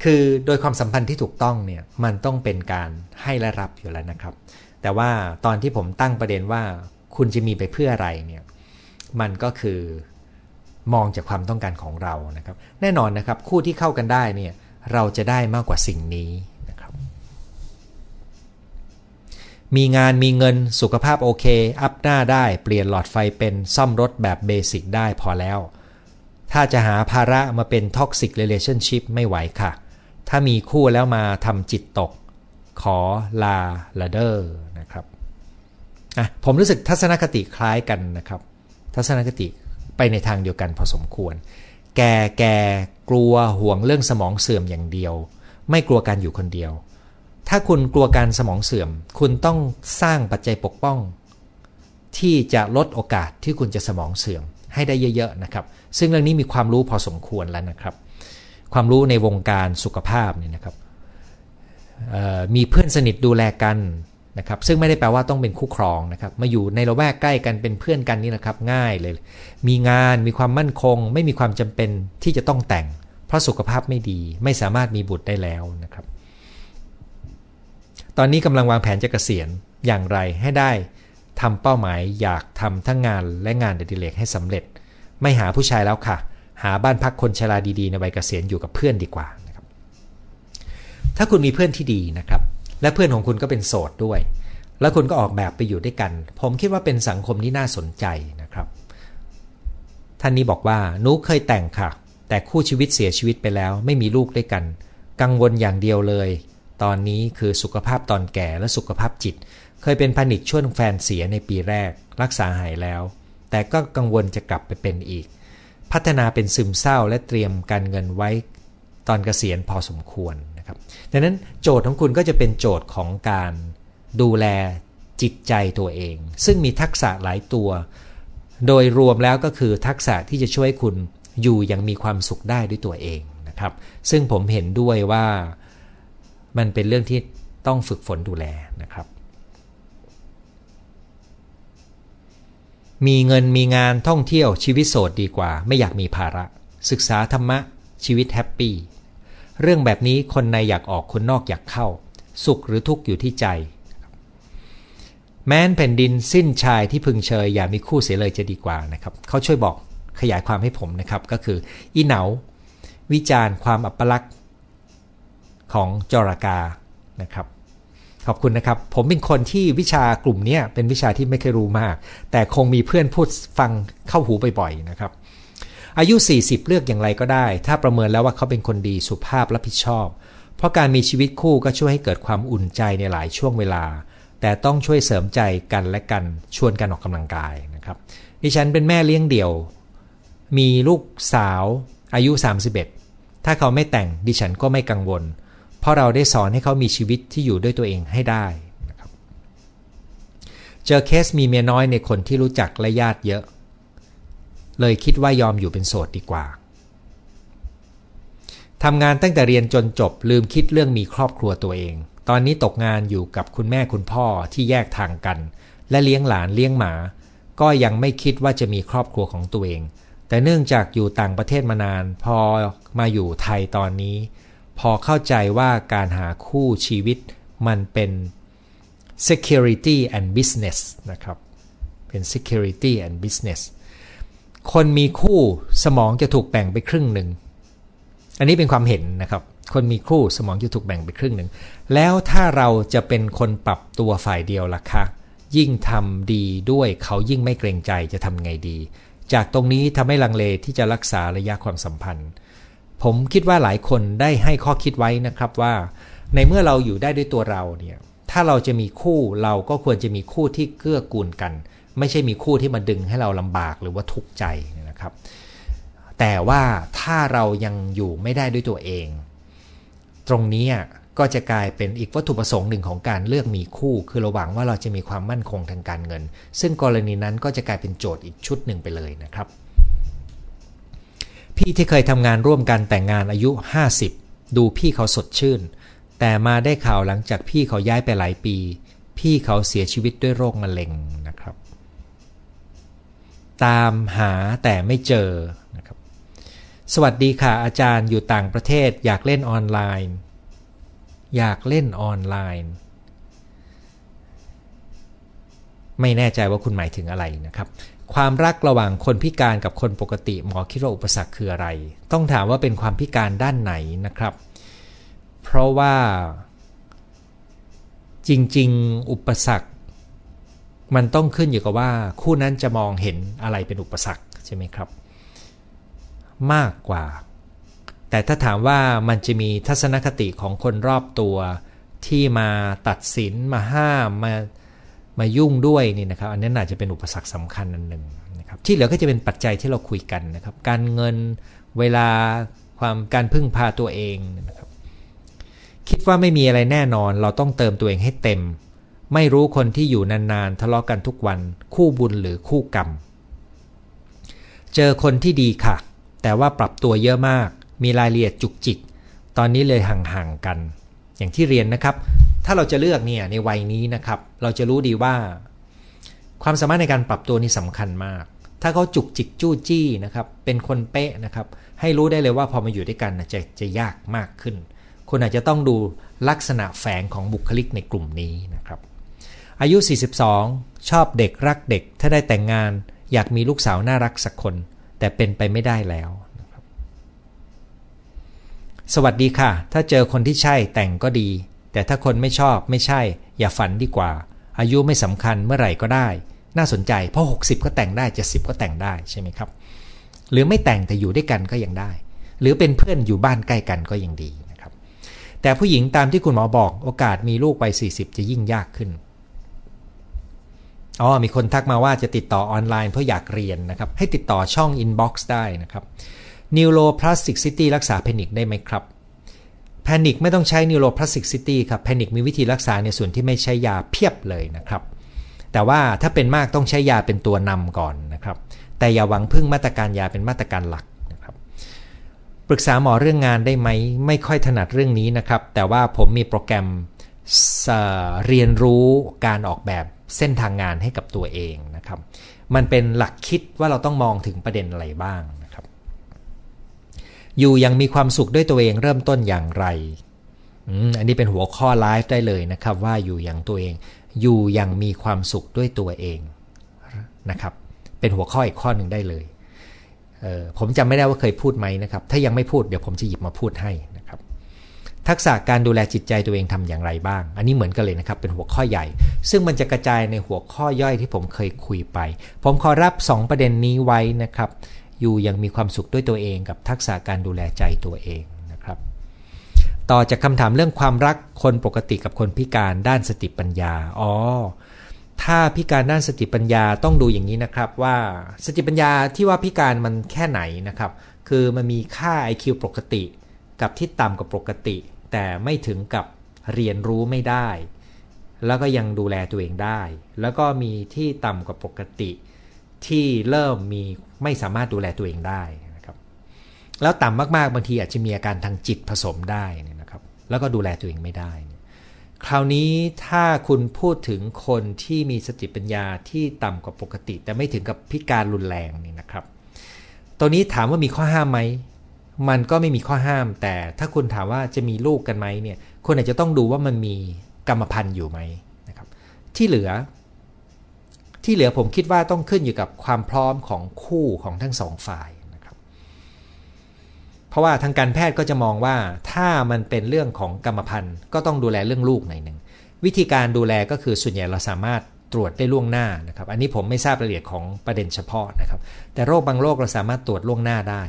คือโดยความสัมพันธ์ที่ถูกต้องเนี่ยมันต้องเป็นการให้และรับอยู่แล้วนะครับ แต่ว่าตอนที่ผมตั้งประเด็นว่าคุณจะมีไปเพื่ออะไรเนี่ยมันก็คือมองจากความต้องการของเรานะครับ แน่นอนนะครับ คู่ที่เข้ากันได้เนี่ยเราจะได้มากกว่าสิ่งนี้นะครับ มีงานมีเงินสุขภาพโอเค up หน้าได้เปลี่ยนหลอดไฟเป็นซ่อมรถแบบ basic ได้พอแล้ว ถ้าจะหาภาระมาเป็น toxic relationship ไม่ไหวค่ะ ถ้ามีคู่แล้วมาทำจิตตก ขอลาลาเดอร์ นะผมรู้สึกทัศนคติคล้ายกันนะครับ ทัศนคติไปในทางเดียวกันพอสมควร แกแกกลัวห่วงเรื่องสมองเสื่อมอย่างเดียว ไม่กลัวการอยู่คนเดียว ถ้าคุณกลัวการสมองเสื่อม คุณต้องสร้างปัจจัยปกป้อง ที่จะลดโอกาสที่คุณจะสมองเสื่อมให้ได้เยอะๆนะครับ ซึ่งเรื่องนี้มีความรู้พอสมควรแล้วนะครับ ความรู้ในวงการสุขภาพเนี่ยนะครับมีเพื่อนสนิทดูแลกัน นะครับซึ่งไม่ได้แปลว่าต้องเป็นคู่ครองนะครับมาอยู่ในละแวกใกล้กันเป็นเพื่อนกันนี่นะครับง่ายเลย มีงานมีความมั่นคง ไม่มีความจำเป็นที่จะต้องแต่ง เพราะสุขภาพไม่ดีไม่สามารถมีบุตรได้แล้วนะครับ ตอนนี้กำลังวางแผนจะเกษียณอย่างไรให้ได้ทำเป้าหมายอยากทำทั้งงานและงานเดดิเลกให้สำเร็จ ไม่หาผู้ชายแล้วค่ะ หาบ้านพักคนชราดีๆ ในวัยเกษียณอยู่กับเพื่อนดีกว่านะครับถ้าคุณมีเพื่อนที่ดีนะครับ และเพื่อนของคุณก็เป็นโสดด้วย แล้วคุณก็ออกแบบไปอยู่ด้วยกัน ผมคิดว่าเป็นสังคมที่น่าสนใจนะครับ ท่านนี้บอกว่านุเคยแต่งค่ะ แต่คู่ชีวิตเสียชีวิตไปแล้วไม่มีลูกด้วยกัน กังวลอย่างเดียวเลย ตอนนี้คือสุขภาพตอนแก่และสุขภาพจิต เคยเป็นพนิคช่วงแฟนเสียในปีแรก รักษาหายแล้ว แต่ก็กังวลจะกลับไปเป็นอีก พัฒนาเป็นซึมเศร้าและเตรียมการเงินไว้ตอนเกษียณพอสมควร นะครับดังนั้นโจทย์ของคุณก็จะเป็นโจทย์ของการดูแลจิตใจตัวเอง ซึ่งมีทักษะหลายตัว โดยรวมแล้วก็คือทักษะที่จะช่วยคุณอยู่อย่างมีความสุขได้ด้วยตัวเองนะครับ ซึ่งผมเห็นด้วยว่ามันเป็นเรื่องที่ต้องฝึกฝนดูแลนะครับ มีเงินมีงานท่องเที่ยวชีวิตโสดดีกว่า ไม่อยากมีภาระ ศึกษาธรรมะชีวิตแฮปปี้ เรื่องแบบนี้คนในอยากออกคนนอกอยากเข้า สุขหรือทุกข์อยู่ที่ใจ แม้นแผ่นดินสิ้นชายที่พึงเชยอย่ามีคู่เสียเลยจะดีกว่านะครับเขาช่วยบอกขยายความให้ผมนะครับ ก็คือ อีเหนา วิจารณ์ความอัปลักษณ์ของจรากานะครับ ขอบคุณนะครับ ผมเป็นคนที่วิชากลุ่มนี้เป็นวิชาที่ไม่เคยรู้มาก แต่คงมีเพื่อนพูดฟังเข้าหูบ่อยๆนะครับ อายุ 40 เลือกอย่างไรก็ได้ ถ้าประเมินแล้วว่าเขาเป็นคนดีสุภาพรับผิดชอบ เพราะการมีชีวิตคู่ก็ช่วยให้เกิดความอุ่นใจในหลายช่วงเวลา แต่ต้องช่วยเสริมใจกันและกันชวนกันออกกำลังกายนะครับ ดิฉันเป็นแม่เลี้ยงเดี่ยว มีลูกสาวอายุ 31 ถ้าเขาไม่แต่งดิฉันก็ไม่กังวล เพราะเราได้สอนให้เขามีชีวิตที่อยู่ด้วยตัวเองให้ได้นะครับ เจอเคสมีเมียน้อยในคนที่รู้จักและญาติเยอะ เลยคิดว่ายอมอยู่เป็นโสดดีกว่าทำงานตั้งแต่เรียนจนจบลืมคิดเรื่องมีครอบครัวตัวเอง ตอนนี้ตกงานอยู่กับคุณแม่คุณพ่อที่แยกทางกัน และเลี้ยงหลานเลี้ยงหมา ก็ยังไม่คิดว่าจะมีครอบครัวของตัวเอง แต่เนื่องจากอยู่ต่างประเทศมานาน พอมาอยู่ไทยตอนนี้ พอเข้าใจว่าการหาคู่ชีวิตมันเป็น security and business นะครับ เป็น security and business คนมีคู่สมองจะถูกแบ่งไปครึ่งหนึ่ง อันนี้เป็นความเห็นนะครับ คนมีคู่สมองจะถูกแบ่งไปครึ่งหนึ่ง แล้วถ้าเราจะเป็นคนปรับตัวฝ่ายเดียวล่ะคะยิ่งทำดีด้วยเขายิ่งไม่เกรงใจจะทำไงดี จากตรงนี้ทำให้ลังเลที่จะรักษาระยะความสัมพันธ์ ผมคิดว่าหลายคนได้ให้ข้อคิดไว้นะครับว่า ในเมื่อเราอยู่ได้ด้วยตัวเราเนี่ยถ้าเราจะมีคู่เราก็ควรจะมีคู่ที่เกื้อกูลกันไม่ใช่มีคู่ที่มาดึงให้เราลำบากหรือว่าทุกข์ใจนะครับ แต่ว่าถ้าเรายังอยู่ไม่ได้ด้วยตัวเอง ตรงนี้ก็จะกลายเป็นอีกวัตถุประสงค์หนึ่งของการเลือกมีคู่ คือเราหวังว่าเราจะมีความมั่นคงทางการเงิน ซึ่งกรณีนั้นก็จะกลายเป็นโจทย์อีกชุดหนึ่งไปเลยนะครับ พี่ที่เคยทำงานร่วมกันแต่งงานอายุ 50 ดูพี่เขาสดชื่น แต่มาได้ข่าวหลังจากพี่เขาย้ายไปหลายปี พี่เขาเสียชีวิตด้วยโรคมะเร็งน ตามหาแต่ไม่เจอนะครับสวัสดีค่ะอาจารย์อยู่ต่างประเทศอยากเล่นออนไลน์ อยากเล่นออนไลน์ ไม่แน่ใจว่าคุณหมายถึงอะไรนะครับ ความรักระหว่างคนพิการกับคนปกติ หมอคิดว่าอุปสรรคคืออะไร ต้องถามว่าเป็นความพิการด้านไหนนะครับ เพราะว่าจริง ๆ อุปสรรค มันต้องขึ้นอยู่กับว่าคู่นั้นจะมองเห็นอะไรเป็นอุปสรรคใช่ไหมครับ มากกว่า แต่ถ้าถามว่ามันจะมีทัศนคติของคนรอบตัว ที่มาตัดสินมาห้ามมามายุ่งด้วยนี่นะครับ อันนี้อาจจะเป็นอุปสรรคสำคัญอันหนึ่งนะครับที่เหลือก็จะเป็นปัจจัยที่เราคุยกันนะครับ การเงินเวลาความการพึ่งพาตัวเองนะครับ คิดว่าไม่มีอะไรแน่นอน เราต้องเติมตัวเองให้เต็ม ไม่รู้คนที่อยู่นานๆทะเลาะกันทุกวัน คู่บุญหรือคู่กรรม เจอคนที่ดีค่ะ แต่ว่าปรับตัวเยอะมาก มีรายละเอียดจุกจิก ตอนนี้เลยห่างๆกัน อย่างที่เรียนนะครับ ถ้าเราจะเลือกเนี่ยในวัยนี้นะครับ เราจะรู้ดีว่า ความสามารถในการปรับตัวนี่สำคัญมาก ถ้าเขาจุกจิกจู้จี้นะครับ เป็นคนเป๊ะนะครับ ให้รู้ได้เลยว่าพอมาอยู่ด้วยกันจะจะยากมากขึ้นคุณอาจจะต้องดูลักษณะแฝงของบุคลิกในกลุ่มนี้นะครับ อายุ 42 ชอบเด็กรักเด็ก ถ้าได้แต่งงาน อยากมีลูกสาวน่ารักสักคน แต่เป็นไปไม่ได้แล้ว สวัสดีค่ะ ถ้าเจอคนที่ใช่แต่งก็ดี แต่ถ้าคนไม่ชอบไม่ใช่ อย่าฝันดีกว่า อายุไม่สำคัญเมื่อไหร่ก็ได้ น่าสนใจ เพราะ 60 ก็แต่งได้70ก็แต่งได้ใช่ไหมครับ หรือไม่แต่งแต่อยู่ด้วยกันก็ยังได้ หรือเป็นเพื่อนอยู่บ้านใกล้กันก็ยังดีนะครับ แต่ผู้หญิงตามที่คุณหมอบอกโอกาสมีลูกไป 40 จะยิ่งยากขึ้น อ๋อมีคนทักมาว่าจะติดต่อออนไลน์เพราะอยากเรียนนะครับ ให้ติดต่อช่อง Inbox ได้นะครับ Neuroplasticity รักษาแพนิคได้ไหมครับแพนิคไม่ต้องใช้ Neuroplasticity ครับแพนิคมีวิธีรักษาในส่วนที่ไม่ใช้ยาเพียบเลยนะครับ แต่ว่าถ้าเป็นมากต้องใช้ยาเป็นตัวนำก่อนนะครับ แต่อย่าหวังพึ่งมาตรการยาเป็นมาตรการหลักนะครับ ปรึกษาหมอเรื่องงานได้ไหมไม่ค่อยถนัดเรื่องนี้นะครับ แต่ว่าผมมีโปรแกรมเรียนรู้การออกแบบ เส้นทางงานให้กับตัวเองนะครับ มันเป็นหลักคิดว่าเราต้องมองถึงประเด็นอะไรบ้างนะครับ อยู่ยังมีความสุขด้วยตัวเองเริ่มต้นอย่างไรอันนี้เป็นหัวข้อไลฟ์ได้เลยนะครับ ว่าอยู่อย่างตัวเอง อยู่ยังมีความสุขด้วยตัวเองนะครับ เป็นหัวข้ออีกข้อหนึ่งได้เลยเผมจำไม่ได้ว่าเคยพูดไหมนะครับ ถ้ายังไม่พูดเดี๋ยวผมจะหยิบมาพูดให้น ทักษะการดูแลจิตใจตัวเองทำอย่างไรบ้าง อันนี้เหมือนกันเลยนะครับ เป็นหัวข้อใหญ่ ซึ่งมันจะกระจายในหัวข้อย่อยที่ผมเคยคุยไป ผมขอรับ 2 ประเด็นนี้ไว้นะครับ อยู่ยังมีความสุขด้วยตัวเองกับทักษะการดูแลใจตัวเองนะครับ ต่อจากคำถามเรื่องความรักคนปกติกับคนพิการด้านสติปัญญา อ๋อ ถ้าพิการด้านสติปัญญาต้องดูอย่างนี้นะครับว่าสติปัญญาที่ว่าพิการมันแค่ไหนนะครับ คือมันมีค่า IQ ปกติ กับที่ต่ำกว่าปกติ แต่ไม่ถึงกับเรียนรู้ไม่ได้ แล้วก็ยังดูแลตัวเองได้ แล้วก็มีที่ต่ำกว่าปกติ ที่เริ่มมีไม่สามารถดูแลตัวเองได้นะครับ แล้วต่ำมากๆบางทีอาจจะมีอาการทางจิตผสมได้นะครับ แล้วก็ดูแลตัวเองไม่ได้ คราวนี้ถ้าคุณพูดถึงคนที่มีสติปัญญาที่ต่ำกว่าปกติ แต่ไม่ถึงกับพิการรุนแรงนี่นะครับ ตัวนี้ถามว่ามีข้อห้ามไหม มันก็ไม่มีข้อห้าม แต่ถ้าคุณถามว่าจะมีลูกกันไหมเนี่ยคุณอาจจะต้องดูว่ามันมีกรรมพันธุ์อยู่ไหมนะครับ ที่เหลือ ที่เหลือผมคิดว่าต้องขึ้นอยู่กับความพร้อมของคู่ของทั้งสองฝ่ายนะครับ เพราะว่าทางการแพทย์ก็จะมองว่าถ้ามันเป็นเรื่องของกรรมพันธุ์ ก็ต้องดูแลเรื่องลูกหน่อยหนึ่งวิธีการดูแลก็คือส่วนใหญ่เราสามารถตรวจได้ล่วงหน้านะครับ อันนี้ผมไม่ทราบรายละเอียดของประเด็นเฉพาะนะครับ แต่โรคบางโรคเราสามารถตรวจล่วงหน้าได้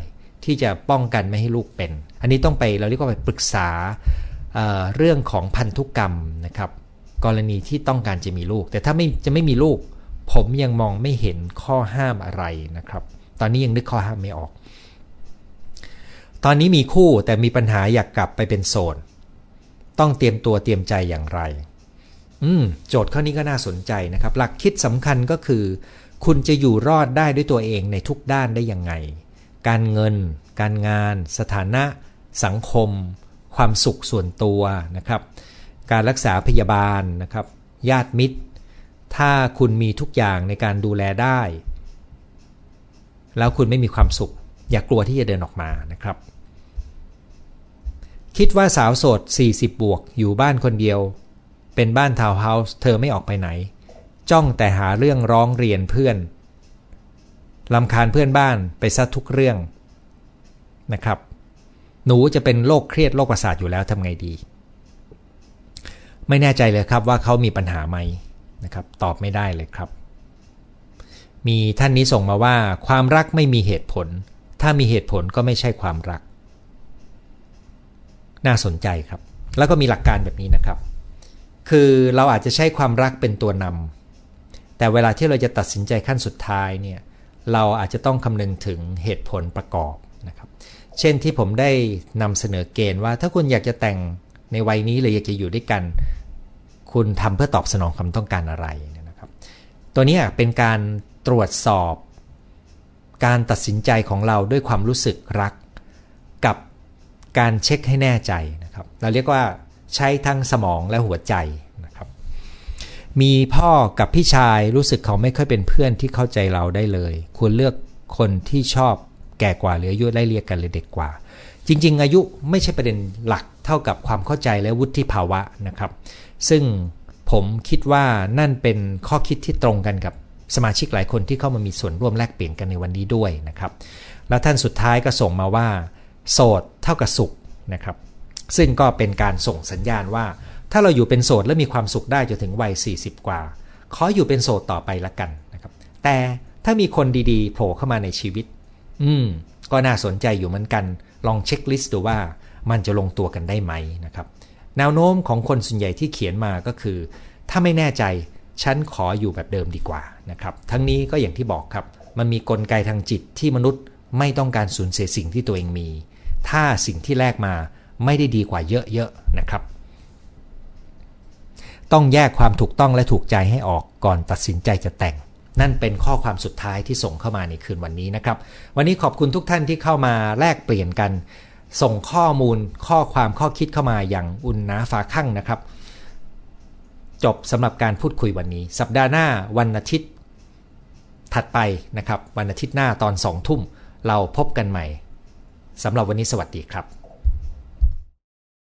ที่จะป้องกันไม่ให้ลูกเป็น อันนี้ต้องไปเราเรียกว่าไปปรึกษาเเรื่องของพันธุกรรมนะครับ กรณีที่ต้องการจะมีลูก แต่ถ้าไม่จะไม่มีลูก ผมยังมองไม่เห็นข้อห้ามอะไรนะครับ ตอนนี้ยังนึกข้อห้ามไม่ออก ตอนนี้มีคู่แต่มีปัญหาอยากกลับไปเป็นโสดต้องเตรียมตัวเตรียมใจอย่างไร อืม โจทย์ข้อนี้ก็น่าสนใจนะครับ หลักคิดสำคัญก็คือ คุณจะอยู่รอดได้ด้วยตัวเองในทุกด้านได้ยังไง การเงิน การงาน สถานะ สังคม ความสุขส่วนตัวนะครับ การรักษาพยาบาลนะครับ ญาติมิตร ถ้าคุณมีทุกอย่างในการดูแลได้ แล้วคุณไม่มีความสุข อย่ากกลัวที่จะเดินออกมานะครับ คิดว่าสาวโสด 40 บวก อยู่บ้านคนเดียว เป็นบ้านทาวน์เฮาส์ เธอไม่ออกไปไหน จ้องแต่หาเรื่องร้องเรียนเพื่อน ลำคาญเพื่อนบ้านไปซะทุกเรื่องนะครับ หนูจะเป็นโรคเครียดโรคประสาทอยู่แล้วทำไงดี ไม่แน่ใจเลยครับว่าเขามีปัญหาไหมนะครับ ตอบไม่ได้เลยครับ มีท่านนี้ส่งมาว่า ความรักไม่มีเหตุผล ถ้ามีเหตุผลก็ไม่ใช่ความรัก น่าสนใจครับ แล้วก็มีหลักการแบบนี้นะครับ คือเราอาจจะใช้ความรักเป็นตัวนำแต่เวลาที่เราจะตัดสินใจขั้นสุดท้ายเนี่ย เราอาจจะต้องคำนึงถึงเหตุผลประกอบนะครับ เช่นที่ผมได้นำเสนอเกณฑ์ว่าถ้าคุณอยากจะแต่งในวัยนี้หรืออยากจะอยู่ด้วยกัน คุณทำเพื่อตอบสนองความต้องการอะไรนะครับ ตัวนี้เป็นการตรวจสอบ การตัดสินใจของเราด้วยความรู้สึกรัก กับการเช็คให้แน่ใจนะครับ เราเรียกว่าใช้ทั้งสมองและหัวใจ มีพ่อกับพี่ชายรู้สึกเขาไม่ค่อยเป็นเพื่อนที่เข้าใจเราได้เลย ควรเลือกคนที่ชอบแก่กว่าหรืออายุไล่เรียกกันเลยเด็กกว่า จริง ๆ อายุไม่ใช่ประเด็นหลักเท่ากับความเข้าใจและวุฒิภาวะนะครับ ซึ่งผมคิดว่านั่นเป็นข้อคิดที่ตรงกันกับสมาชิกหลายคนที่เข้ามามีส่วนร่วมแลกเปลี่ยนกันในวันนี้ด้วยนะครับ แล้วท่านสุดท้ายก็ส่งมาว่า โสดเท่ากับสุขนะครับ ซึ่งก็เป็นการส่งสัญญาณว่า ถ้าเราอยู่เป็นโสดและมีความสุขได้จนถึงวัย 40 กว่า ขออยู่เป็นโสดต่อไปละกันนะครับ แต่ถ้ามีคนดีๆโผล่เข้ามาในชีวิต อืม ก็น่าสนใจอยู่เหมือนกัน ลองเช็คลิสต์ดูว่ามันจะลงตัวกันได้ไหมนะครับ แนวโน้มของคนส่วนใหญ่ที่เขียนมาก็คือ ถ้าไม่แน่ใจ ฉันขออยู่แบบเดิมดีกว่านะครับ ทั้งนี้ก็อย่างที่บอกครับ มันมีกลไกทางจิตที่มนุษย์ไม่ต้องการสูญเสียสิ่งที่ตัวเองมี ถ้าสิ่งที่แลกมาไม่ได้ดีกว่าเยอะๆนะครับ ต้องแยกความถูกต้องและถูกใจให้ออกก่อนตัดสินใจจะแต่ง นั่นเป็นข้อความสุดท้ายที่ส่งเข้ามาในคืนวันนี้นะครับ วันนี้ขอบคุณทุกท่านที่เข้ามาแลกเปลี่ยนกัน ส่งข้อมูลข้อความข้อคิดเข้ามาอย่างอุ่นหนาฝาข้างนะครับ จบสำหรับการพูดคุยวันนี้ สัปดาห์หน้าวันอาทิตย์ ถัดไปนะครับ วันอาทิตย์หน้าตอนสองทุ่มเราพบกันใหม่สำหรับวันนี้สวัสดีครับ